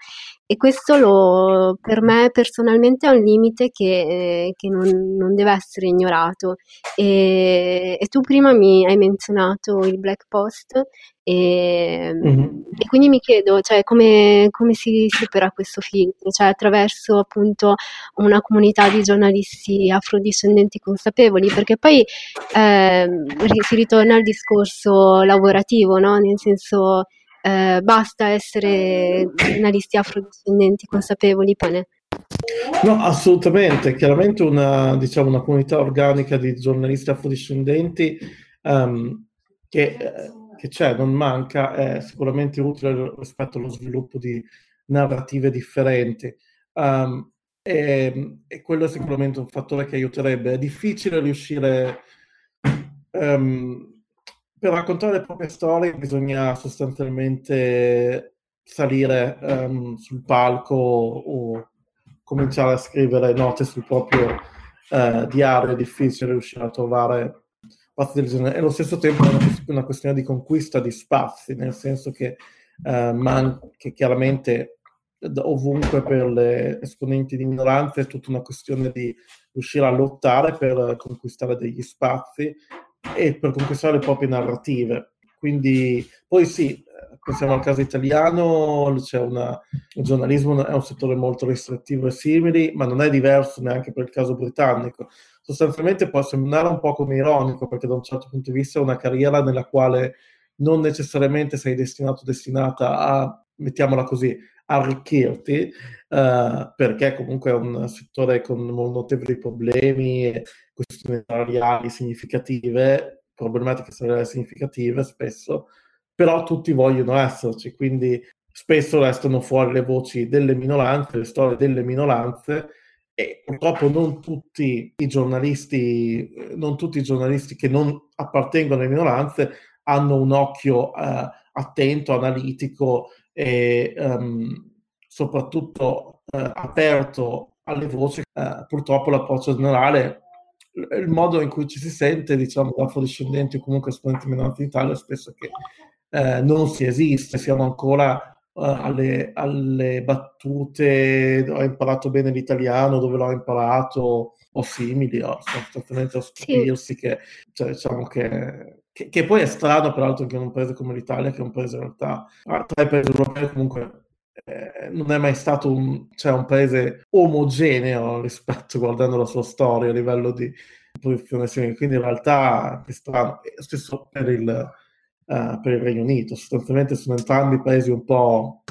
e questo lo, per me personalmente è un limite che, che non, non, deve essere ignorato. E, e, tu prima mi hai menzionato il Black Post e, mm-hmm. e quindi mi chiedo cioè, come, come, si supera questo filtro, cioè attraverso appunto una comunità di giornalisti afrodiscendenti consapevoli, perché poi eh, si ritorna al discorso lavorativo, no? nel senso eh, basta essere giornalisti afrodiscendenti consapevoli, pane. No, assolutamente. Chiaramente una, diciamo, una comunità organica di giornalisti afrodiscendenti um, che, eh, che, c'è, non manca, è sicuramente utile rispetto allo sviluppo di narrative differenti. Um, e, e, quello è sicuramente un fattore che aiuterebbe. È difficile riuscire um, per raccontare le proprie storie bisogna sostanzialmente salire um, sul palco o cominciare a scrivere note sul proprio uh, diario, è difficile riuscire a trovare spazi del genere. E allo stesso tempo è una, questione di conquista di spazi, nel senso che, uh, man- che chiaramente ovunque per le esponenti di minoranze è tutta una questione di riuscire a lottare per conquistare degli spazi e per conquistare le proprie narrative. Quindi, poi sì, pensiamo al caso italiano, una, il giornalismo è un settore molto restrittivo e simili, ma non è diverso neanche per il caso britannico. Sostanzialmente può sembrare un po' come ironico, perché da un certo punto di vista è una carriera nella quale non necessariamente sei destinato o destinata a, mettiamola così, arricchirti, uh, perché comunque è un settore con notevoli problemi e questioni salariali significative, problematiche salariali significative spesso, però tutti vogliono esserci, quindi spesso restano fuori le voci delle minoranze, le storie delle minoranze e purtroppo non tutti i giornalisti, non tutti i giornalisti che non appartengono alle minoranze hanno un occhio eh, attento, analitico e um, soprattutto uh, aperto alle voci, uh, purtroppo l'approccio generale, il modo in cui ci si sente, diciamo, da afrodiscendenti o comunque esponenti minoranti in Italia, spesso che uh, non si esiste, siamo ancora alle, alle, battute, ho imparato bene l'italiano, dove l'ho imparato, o simili, o sostanzialmente a stupirsi sì. che, cioè, diciamo che che, che, poi è strano peraltro anche in un paese come l'Italia, che è un paese in realtà, tra i paesi europei comunque eh, non è mai stato un, cioè un, paese omogeneo rispetto, guardando la sua storia a livello di simile, quindi in realtà è strano, stesso per il, uh, per il Regno Unito, sostanzialmente sono entrambi paesi un po'...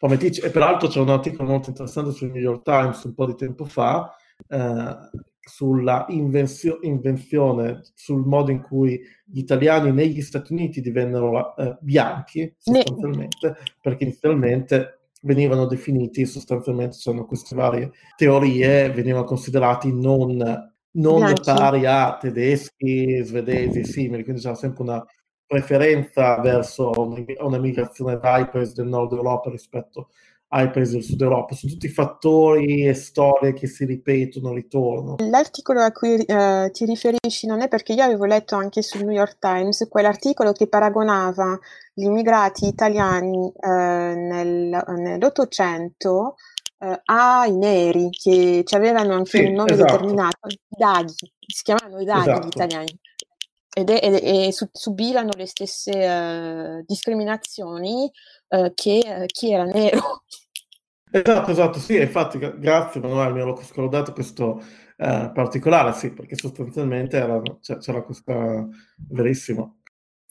e peraltro c'è un articolo molto interessante sul New York Times un po' di tempo fa, uh, sulla invenzio- invenzione, sul modo in cui gli italiani negli Stati Uniti divennero eh, bianchi, sostanzialmente, ne... perché inizialmente venivano definiti, sostanzialmente sono queste varie teorie, venivano considerati non, non pari a tedeschi, svedesi e simili, quindi c'era sempre una preferenza verso una migrazione dai paesi del nord Europa rispetto a ai paesi del sud Europa. Sono tutti fattori e storie che si ripetono, ritornano. L'articolo a cui eh, ti riferisci non è perché io avevo letto anche sul New York Times quell'articolo che paragonava gli immigrati italiani eh, nel, nell'Ottocento eh, ai neri che avevano anche sì, un nome esatto. determinato, i Daghi, si chiamavano i Daghi esatto. gli italiani. Ed è, ed è, e subivano le stesse uh, discriminazioni uh, che chi era nero Esatto, esatto, sì, infatti grazie Manuel, mi ero scordato questo eh, particolare, sì, perché sostanzialmente era, c'era questa, verissimo,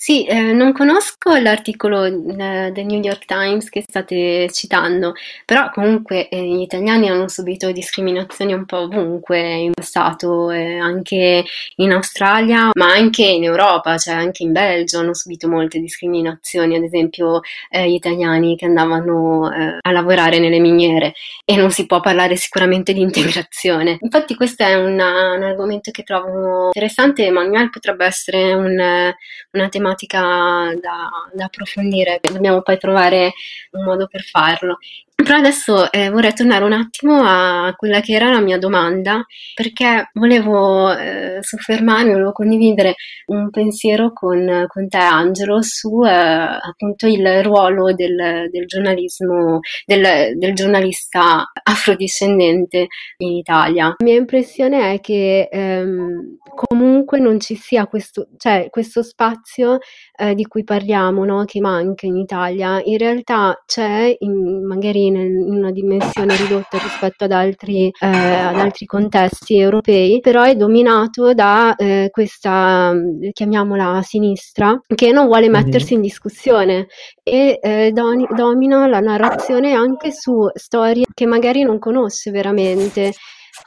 sì, eh, non conosco l'articolo eh, del New York Times che state citando, però comunque eh, gli italiani hanno subito discriminazioni un po' ovunque in passato, eh, anche in Australia, ma anche in Europa, cioè anche in Belgio hanno subito molte discriminazioni, ad esempio eh, gli italiani che andavano eh, a lavorare nelle miniere e non si può parlare sicuramente di integrazione. Infatti questo è una, un argomento che trovo interessante, Manuel potrebbe essere un, una tematica tematica da, da approfondire, dobbiamo poi trovare un modo per farlo. Però adesso eh, vorrei tornare un attimo a quella che era la mia domanda, perché volevo eh, soffermarmi, volevo condividere un pensiero con, con te, Angelo, su eh, appunto il ruolo del, del giornalismo, del, del, giornalista afrodiscendente in Italia. La mia impressione è che ehm, comunque non ci sia questo, cioè, questo spazio eh, di cui parliamo, no? che manca in Italia, in realtà c'è in, magari nel, in una dimensione ridotta rispetto ad altri, eh, ad altri contesti europei, però è dominato da eh, questa, chiamiamola sinistra, che non vuole mhm. mettersi in discussione e eh, don- domina la narrazione anche su storie che magari non conosce veramente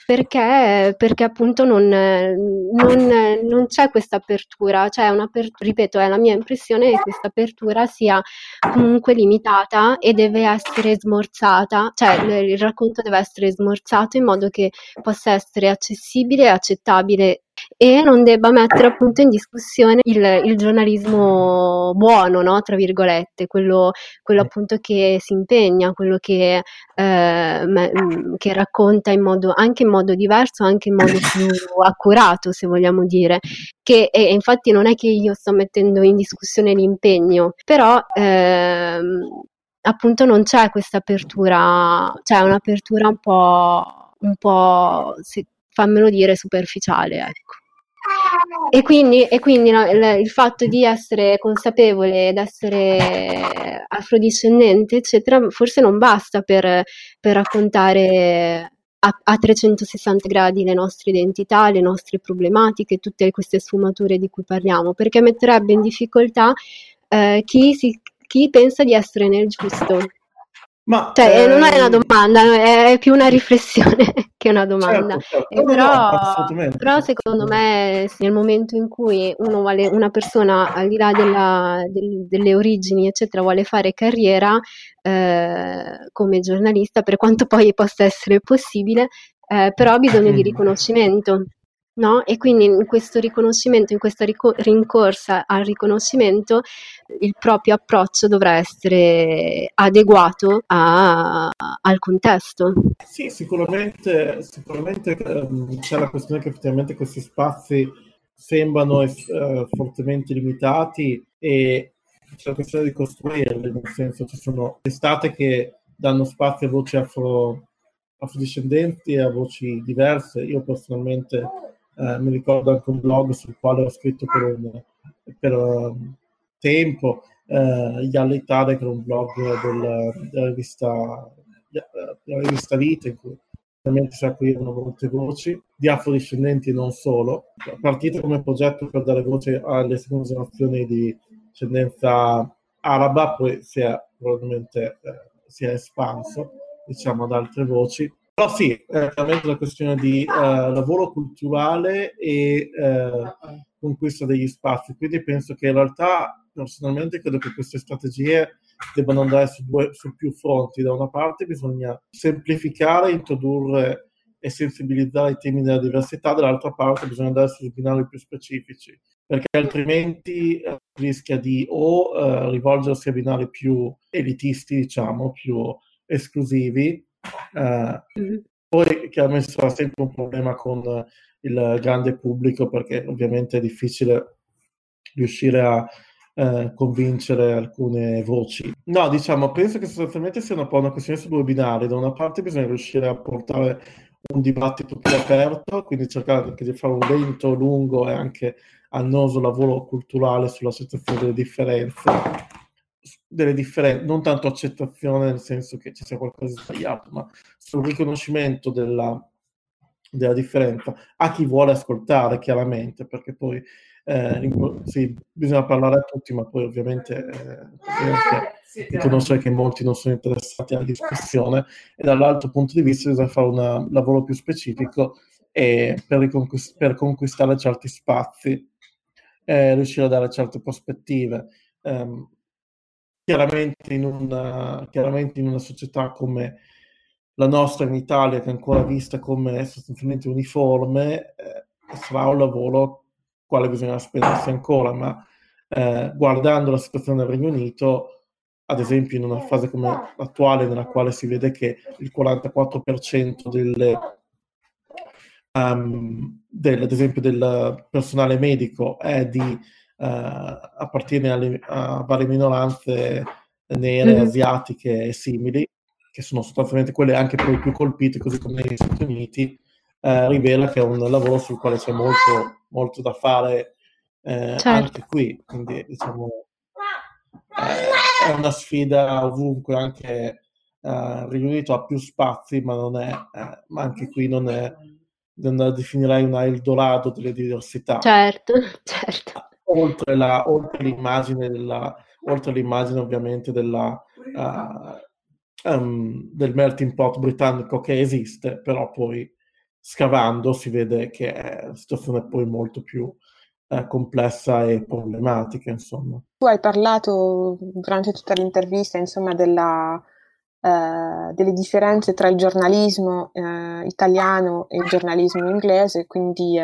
perché, perché appunto non, non, non c'è questa apertura, cioè ripeto, è la mia impressione che questa apertura sia comunque limitata e deve essere smorzata, cioè il racconto deve essere smorzato in modo che possa essere accessibile e accettabile e non debba mettere appunto in discussione il, il giornalismo buono, no? tra virgolette, quello, quello, appunto che si impegna, quello che, eh, mm, che, racconta in modo, anche in modo diverso, anche in modo più (coughs) accurato, se vogliamo dire. Che, e infatti non è che io sto mettendo in discussione l'impegno, però ehm, appunto non c'è questa apertura, c'è un'apertura un po', un po' se, fammelo dire, superficiale, ecco. E quindi, e quindi no, il, il, fatto di essere consapevole, ed essere afrodiscendente, eccetera, forse non basta per, per raccontare a, a, 360 gradi le nostre identità, le nostre problematiche, tutte queste sfumature di cui parliamo, perché metterebbe in difficoltà eh, chi, si, chi pensa di essere nel giusto. Ma, cioè, eh, non è una domanda, è più una riflessione (laughs) che una domanda. Certo, certo. Però, no, però, secondo me nel momento in cui uno vuole, una persona al di là della, del, delle origini, eccetera, vuole fare carriera eh, come giornalista, per quanto poi possa essere possibile, eh, però ha bisogno di riconoscimento. No? E quindi in questo riconoscimento, in questa rico- rincorsa al riconoscimento, il proprio approccio dovrà essere adeguato a, al contesto. Sì, sicuramente, sicuramente ehm, c'è la questione che effettivamente questi spazi sembrano eh, fortemente limitati e c'è la questione di costruirli, nel senso ci sono testate che danno spazio a voci afro, afrodiscendenti e a voci diverse. Io personalmente eh, mi ricordo anche un blog sul quale ho scritto per un per, um, tempo, eh, Yalle Italia, che era un blog del, della, rivista, Vita, in cui ovviamente si aprivano molte voci di afrodiscendenti e non solo. Partito come progetto per dare voce alle seconde generazioni di ascendenza araba, poi si è probabilmente eh, si è espanso diciamo ad altre voci però sì, è veramente una questione di uh, lavoro culturale e uh, conquista degli spazi. Quindi penso che in realtà, personalmente, credo che queste strategie debbano andare su, due, su più fronti. Da una parte bisogna semplificare, introdurre e sensibilizzare i temi della diversità, dall'altra parte bisogna andare su binari più specifici, perché altrimenti uh, rischia di o rivolgersi a binari più elitisti, diciamo, più esclusivi, Uh, poi chiaramente sarà sempre un problema con il grande pubblico perché ovviamente è difficile riuscire a eh, convincere alcune voci. No, diciamo, penso che sostanzialmente sia un po' una questione su due binari. Da una parte bisogna riuscire a portare un dibattito più aperto, quindi cercare anche di fare un lento, lungo e anche annoso lavoro culturale sulla situazione delle differenze delle differenze, non tanto accettazione nel senso che ci sia qualcosa di sbagliato, ma sul riconoscimento della, della differenza a chi vuole ascoltare chiaramente, perché poi eh, sì, bisogna parlare a tutti, ma poi ovviamente eh, riconoscere che molti non sono interessati alla discussione e dall'altro punto di vista bisogna fare un lavoro più specifico e per, riconquist- per conquistare certi spazi, eh, riuscire a dare certe prospettive. Um, chiaramente in, una, chiaramente in una società come la nostra in Italia, che è ancora vista come sostanzialmente uniforme, eh, sarà un lavoro quale bisogna spendersi ancora, ma eh, guardando la situazione del Regno Unito, ad esempio in una fase come l'attuale nella quale si vede che il 44% delle, um, del, ad esempio del personale medico è di, appartiene alle, a varie minoranze nere, mm-hmm. asiatiche e simili, che sono sostanzialmente quelle anche poi più colpite, così come negli Stati Uniti, eh, rivela che è un lavoro sul quale c'è molto, molto da fare eh, certo. anche qui. Quindi diciamo eh, è una sfida ovunque, anche eh, riunito a più spazi, ma non è, eh, ma anche qui non è, non definirei una Eldorado delle diversità. Certo, (laughs) certo. Oltre, la, oltre l'immagine della, oltre l'immagine ovviamente della, uh, um, del melting pot britannico che esiste, però poi scavando si vede che è una situazione poi molto più uh, complessa e problematica, insomma. Tu hai parlato durante tutta l'intervista, insomma, della, uh, delle differenze tra il giornalismo italiano e il giornalismo inglese, quindi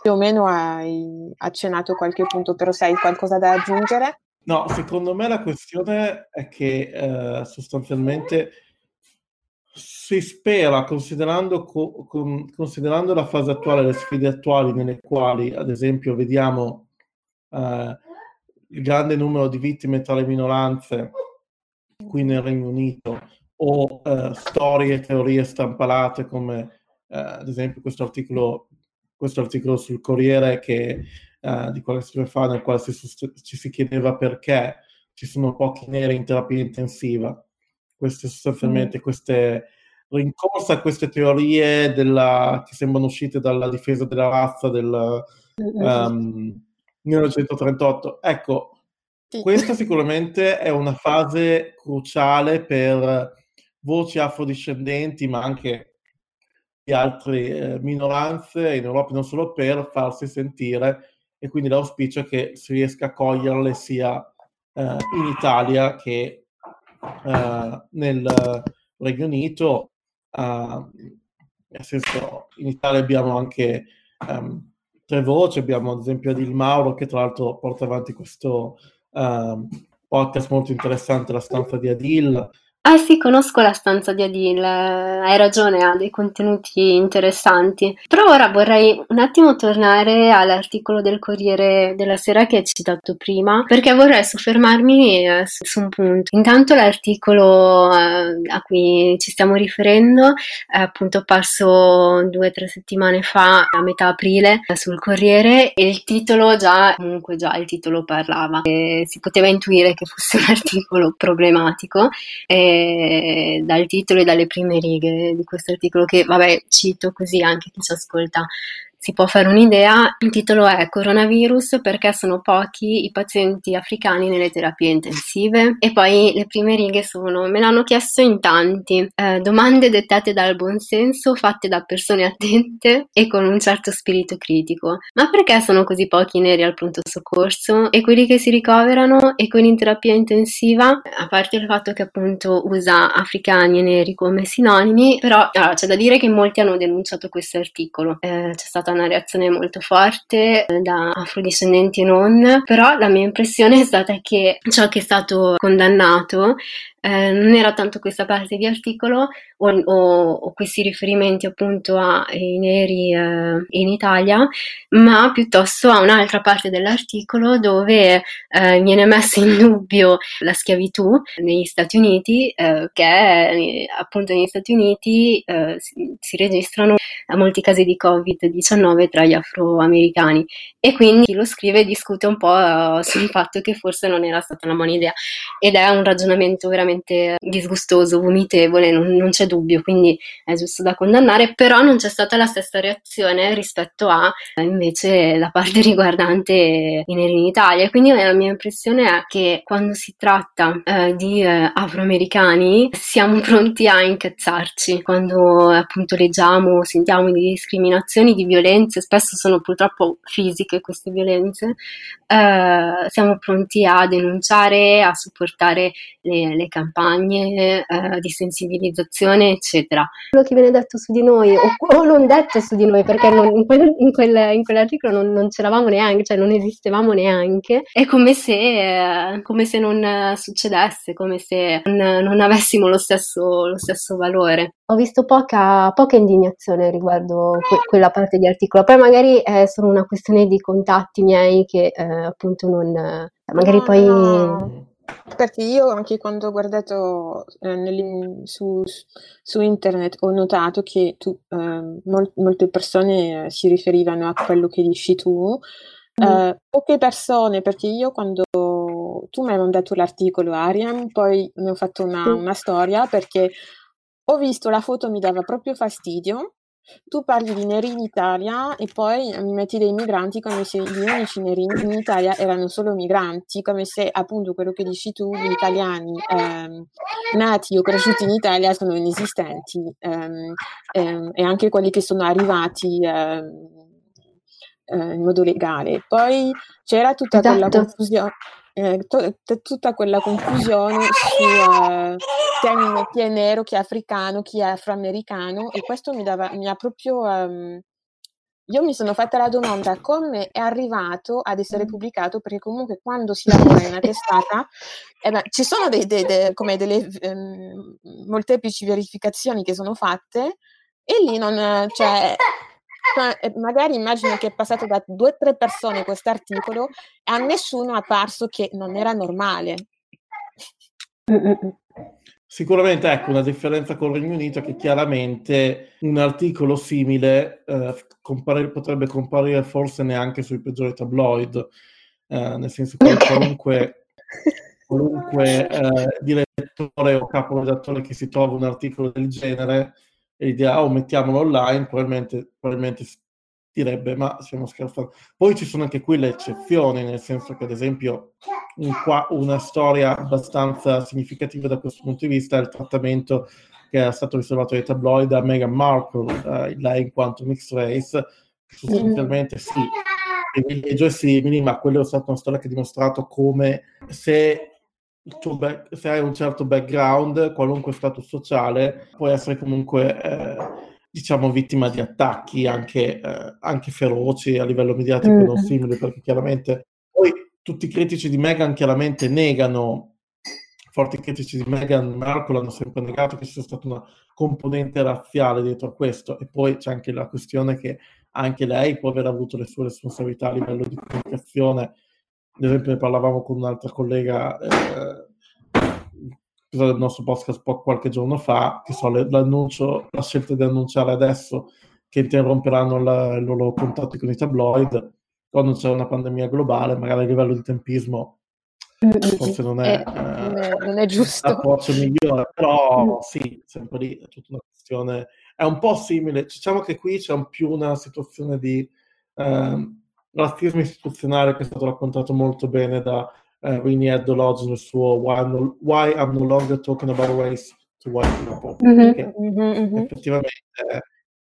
più o meno hai accennato qualche punto, però se hai qualcosa da aggiungere? No, secondo me la questione è che eh, sostanzialmente si spera, considerando, co- con, considerando, la fase attuale, le sfide attuali nelle quali, ad esempio, vediamo eh, il grande numero di vittime tra le minoranze qui nel Regno Unito o eh, storie teorie stampalate come eh, ad esempio questo articolo, questo articolo sul Corriere che eh, di qualche settimana fa nel quale si, ci si chiedeva perché ci sono pochi neri in terapia intensiva. Queste sostanzialmente, mm. queste rincorsa a queste teorie della, che sembrano uscite dalla difesa della razza del um, 1938. Ecco, sì. questa sicuramente è una fase cruciale per voci afrodiscendenti, ma anche di altre eh, minoranze in Europa, non solo per farsi sentire e quindi l'auspicio è che si riesca a coglierle sia eh, in Italia che eh, nel Regno Unito. Uh, nel senso, in Italia abbiamo anche um, tre voci, abbiamo ad esempio Adil Mauro che tra l'altro porta avanti questo um, podcast molto interessante, La stanza di Adil, Ah sì, conosco la stanza di Adil, hai ragione, ha dei contenuti interessanti. Però ora vorrei un attimo tornare all'articolo del Corriere della Sera che hai citato prima, perché vorrei soffermarmi eh, su, un punto. Intanto l'articolo eh, a cui ci stiamo riferendo è appunto apparso due o tre settimane fa, a metà aprile, sul Corriere e il titolo già, comunque già il titolo parlava. Si poteva intuire che fosse un (laughs) articolo problematico. Dal titolo e dalle prime righe di questo articolo che, vabbè, cito così anche chi ci ascolta si può fare un'idea, il titolo è Coronavirus perché sono pochi i pazienti africani nelle terapie intensive e poi le prime righe sono me l'hanno chiesto in tanti, eh, domande dettate dal buonsenso fatte da persone attente e con un certo spirito critico. Ma perché sono così pochi neri al pronto soccorso e quelli che si ricoverano e quelli in terapia intensiva, a parte il fatto che appunto usa africani e neri come sinonimi, però allora, c'è da dire che molti hanno denunciato questo articolo. Eh, c'è stata una reazione molto forte eh, da afrodiscendenti e non, però la mia impressione è stata che ciò che è stato condannato eh, non era tanto questa parte di articolo o, o, o questi riferimenti appunto ai neri eh, in Italia, ma piuttosto a un'altra parte dell'articolo dove eh, viene messa in dubbio la schiavitù negli Stati Uniti, eh, che eh, appunto negli Stati Uniti si, si registrano molti casi di Covid-19 tra gli afroamericani. E quindi chi lo scrive discute un po' sul fatto che forse non era stata una buona idea. Ed è un ragionamento veramente veramente disgustoso, vomitevole, non, non, c'è dubbio, quindi è giusto da condannare, però non c'è stata la stessa reazione rispetto a invece la parte (laughs) riguardante i neri in Italia. Quindi la mia impressione è che quando si tratta eh, di eh, afroamericani siamo (laughs) pronti a incazzarci, quando appunto leggiamo, sentiamo di discriminazioni, di violenze, spesso sono purtroppo fisiche queste violenze, eh, siamo pronti a denunciare, a supportare le, le campagne campagne eh, di sensibilizzazione, eccetera. Quello che viene detto su di noi, o, o non detto su di noi, perché non, in, quel, in, quel, in, quell'articolo non, non, c'eravamo neanche, cioè non esistevamo neanche, è come se, eh, come se non succedesse, come se non, non avessimo lo stesso, lo stesso valore ho visto poca, poca indignazione riguardo que- quella parte di articolo. Poi magari è solo una questione di contatti miei che eh, appunto non... magari no, poi... Perché io anche quando ho guardato eh, su, su, internet ho notato che tu, eh, mol- molte persone si riferivano a quello che dici tu, mm. Eh, poche persone, perché io quando tu mi hai mandato l'articolo Ariam, poi ne ho fatto una, una storia perché ho visto la foto, mi dava proprio fastidio. Tu parli di neri in Italia e poi mi metti dei migranti come se gli unici neri in Italia erano solo migranti, come se appunto quello che dici tu, gli italiani ehm, nati o cresciuti in Italia sono inesistenti ehm, ehm, e anche quelli che sono arrivati ehm, eh, in modo legale. Poi c'era tutta esatto. quella confusione eh, to- tutta quella confusione su uh, termine chi è nero, chi è africano, chi è afroamericano e questo mi, dava, mi ha proprio... Um, io mi sono fatta la domanda come è arrivato ad essere pubblicato, perché comunque quando si lavora in una testata eh beh, ci sono dei, dei, dei, come delle um, molteplici verificazioni che sono fatte e lì non, cioè, magari immagino che è passato da due o tre persone questo articolo e a nessuno è apparso che non era normale. Sicuramente, ecco, una differenza con il Regno Unito è che chiaramente un articolo simile eh, compare- potrebbe comparire forse neanche sui peggiori tabloid, eh, nel senso che qualunque, qualunque eh, direttore o caporedattore che si trova un articolo del genere e l'idea, oh, mettiamolo online, probabilmente, probabilmente direbbe, ma stiamo scherzando. Poi ci sono anche qui le eccezioni, nel senso che, ad esempio, un qua, una storia abbastanza significativa da questo punto di vista è il trattamento che è stato riservato ai tabloid a Meghan Markle, eh, lei in quanto mixed race, sostanzialmente sì, privilegio è simili, ma quello è stata una storia che ha dimostrato come se back, se hai un certo background, qualunque status sociale, puoi essere comunque, eh, diciamo, vittima di attacchi anche, eh, anche feroci a livello mediatico mm. non simili, perché chiaramente poi tutti i critici di Meghan chiaramente negano, forti critici di Meghan Markle hanno sempre negato che ci sia stata una componente razziale dietro a questo, e poi c'è anche la questione che anche lei può aver avuto le sue responsabilità a livello di comunicazione ad esempio ne parlavamo con un'altra collega eh, del nostro podcast qualche giorno fa, che so, l'annuncio, la scelta di annunciare adesso che interromperanno la, i loro contatti con i tabloid, quando c'è una pandemia globale, magari a livello di tempismo forse non è, eh, non è, non è giusto. l'approccio migliore, però sì, sempre lì è tutta una questione, è un po' simile, diciamo che qui c'è un più una situazione di... Eh, razzismo istituzionale che è stato raccontato molto bene da uh, Winnie Eddolodge nel suo why, no, why, I'm No Longer Talking About Race to White People, mm-hmm, che mm-hmm. effettivamente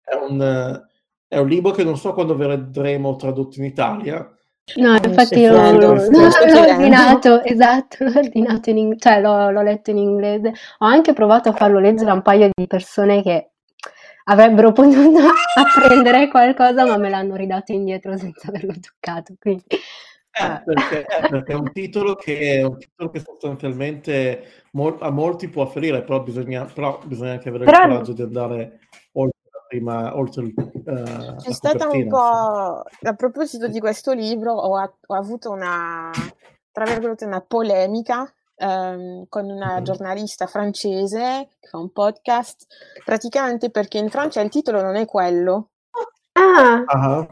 è un, è un, libro che non so quando vedremo tradotto in Italia. No, infatti io l'ho, l'ho, l'ho ordinato, esatto, (laughs) l'ho ordinato in cioè l'ho, l'ho letto in inglese. Ho anche provato a farlo leggere a un paio di persone che avrebbero potuto (laughs) apprendere qualcosa, ma me l'hanno ridato indietro senza averlo toccato. Quindi... Eh, perché, eh, (laughs) perché, è un titolo che, un titolo che sostanzialmente mol- a molti può ferire, però bisogna, però bisogna anche avere però... il coraggio di andare oltre la prima, oltre il, uh, C'è stata un po', a proposito di questo libro, ho, ho avuto una, tra virgolette, una polemica ehm, con una giornalista francese che fa un podcast, praticamente perché in Francia il titolo non è quello. Ah. Uh-huh.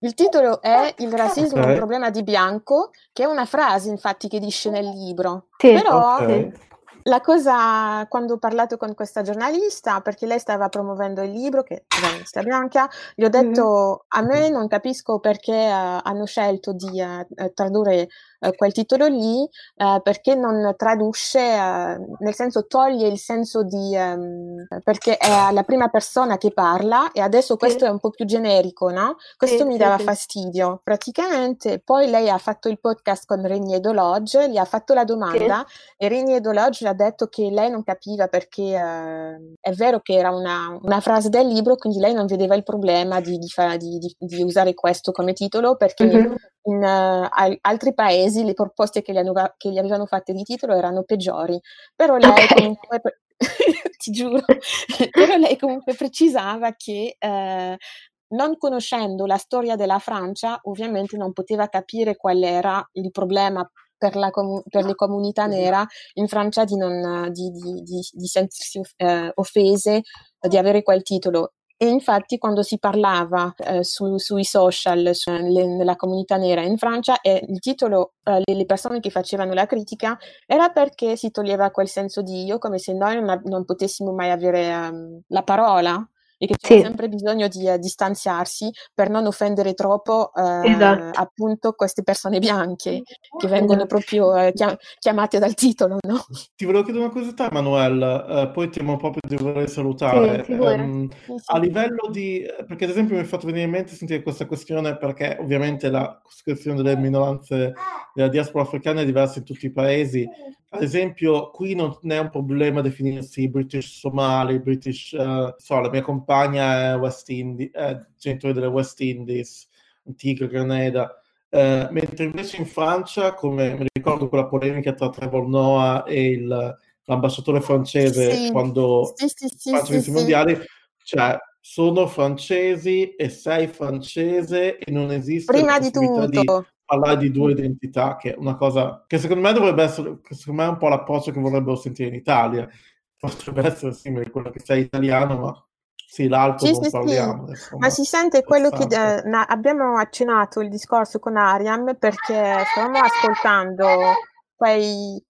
Il titolo è Il razzismo okay. è un problema di bianco, che è una frase infatti che dice nel libro. Sì, Però okay. la cosa, quando ho parlato con questa giornalista, perché lei stava promuovendo il libro, che è giornalista bianca, gli ho detto, mm-hmm. a me non capisco perché uh, hanno scelto di uh, tradurre eh, quel titolo lì eh, perché non traduce, eh, nel senso toglie il senso di, ehm, perché è la prima persona che parla e adesso questo è un po' più generico, no? Questo mi dava fastidio. Praticamente poi lei ha fatto il podcast con Regniedo Lodge, gli ha fatto la domanda e Regniedo Lodge ha detto che lei non capiva perché eh, è vero che era una, una frase del libro, quindi lei non vedeva il problema di, di fa- di- di- usare questo come titolo perché Mhm. In al- altri paesi le proposte che gli, hanno- che gli avevano fatte di titolo erano peggiori. Però lei Ok. comunque, (laughs) ti giuro, però lei comunque precisava che eh, non conoscendo la storia della Francia, ovviamente non poteva capire qual era il problema per, la comu- per le comunità nere in Francia di, non, di, di- di- di sentirsi eh, offese di avere quel titolo. E infatti quando si parlava eh, su- sui social, su- le- nella comunità nera in Francia, e il titolo, eh, le, persone che facevano la critica, era perché si toglieva quel senso di io, come se noi non, non potessimo mai avere ehm, la parola e che c'è Sì. sempre bisogno di eh, distanziarsi per non offendere troppo eh, Esatto. appunto queste persone bianche che vengono Esatto. proprio eh, chia- chiamate dal titolo, no? Ti volevo chiedere una curiosità, Manuel, eh, poi temo proprio di voler salutare. Sì. Ehm, Sì, sì. a livello di, perché ad esempio mi è fatto venire in mente sentire questa questione perché ovviamente la questione delle minoranze della diaspora africana è diversa in tutti i paesi. Ad esempio, qui non è un problema definirsi British Somali, British, eh, so, la mia compagna è West Indies, è genitore delle West Indies, Antigua, Grenada. Eh, mentre invece in Francia, come mi ricordo quella polemica tra Trevor Noah e il- l'ambasciatore francese Sì, quando sì, sì, sì, sì, sì. mondiali, cioè sono francesi e sei francese e non esiste Prima di possibilità di tutto, parlare di due identità, che è una cosa che secondo me dovrebbe essere, secondo me è un po' l'approccio che vorrebbero sentire in Italia. Potrebbe essere simile a quello che sei italiano, ma sì, l'altro Sì, non sì, sì, parliamo. insomma, ma si sente quello che eh, na- abbiamo accennato il discorso con Ariam perché stavamo ascoltando quei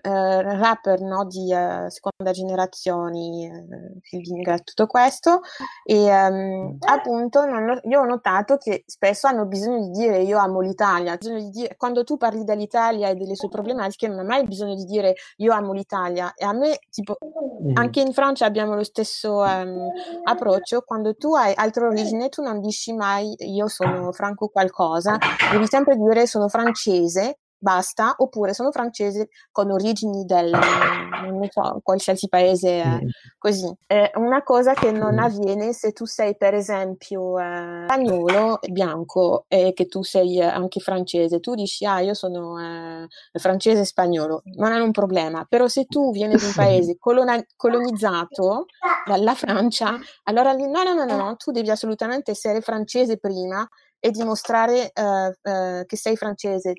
eh, rapper no, di eh, seconda generazione, eh, e tutto questo, e ehm, appunto non ho- io ho notato che spesso hanno bisogno di dire io amo l'Italia, bisogno di dire, quando tu parli dell'Italia e delle sue problematiche non hai mai bisogno di dire io amo l'Italia e a me tipo Mm. anche in Francia abbiamo lo stesso ehm, approccio, quando tu hai altre origini tu non dici mai io sono franco qualcosa, devi sempre dire sono francese, basta, oppure sono francese con origini del, non so, qualsiasi paese Mm. così. È una cosa che non Mm. avviene se tu sei per esempio eh, spagnolo, bianco e che tu sei eh, anche francese, tu dici ah io sono eh, francese e spagnolo, non è un problema, però se tu vieni di un (laughs) paese colona- colonizzato dalla Francia, allora lì no no no no, no, tu devi assolutamente essere francese prima e dimostrare eh, eh, che sei francese.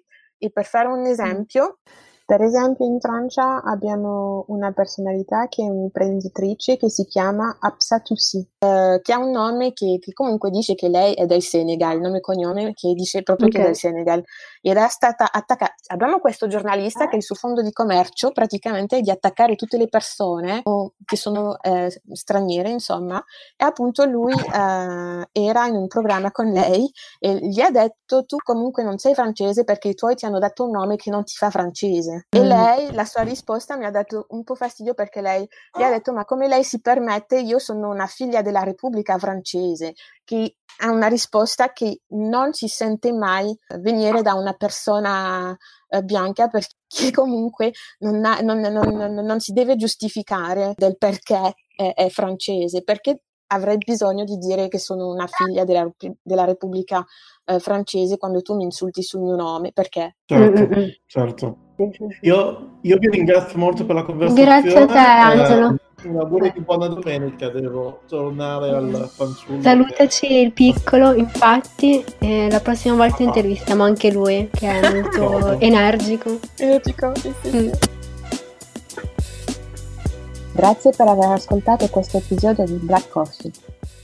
E per fare un esempio, per esempio in Francia abbiamo una personalità che è un'imprenditrice che si chiama Absa Toussi, eh, che ha un nome che, che comunque dice che lei è del Senegal, nome e cognome che dice proprio che è del Senegal. Ed è stata attaccata. Abbiamo questo giornalista che il suo fondo di commercio praticamente è di attaccare tutte le persone o che sono eh, straniere, insomma, e appunto lui eh, era in un programma con lei e gli ha detto tu comunque non sei francese perché i tuoi ti hanno dato un nome che non ti fa francese. E Mm. lei, la sua risposta mi ha dato un po' fastidio perché lei gli ha detto ma come lei si permette, io sono una figlia della Repubblica francese, che ha una risposta che non si sente mai venire da una persona eh, bianca perché (laughs) comunque non, ha- non- non- non- non si deve giustificare del perché è, è francese, perché avrei bisogno di dire che sono una figlia della, della Repubblica eh, francese quando tu mi insulti sul mio nome, perché? Certo, Mm, mm, mm. certo. Io, io vi ringrazio molto per la conversazione. Grazie a te, Angelo. Eh, un augurio di buona domenica, devo tornare al fanciullo. Salutaci il piccolo, infatti, e la prossima volta intervistiamo anche lui, che è molto (laughs) energico. Sì, sì, sì. Mm. Grazie per aver ascoltato questo episodio di Black Coffee.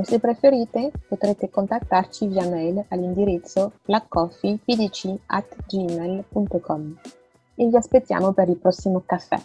O se preferite potrete contattarci via mail all'indirizzo blackcoffeepdc.gmail.com e vi aspettiamo per il prossimo caffè.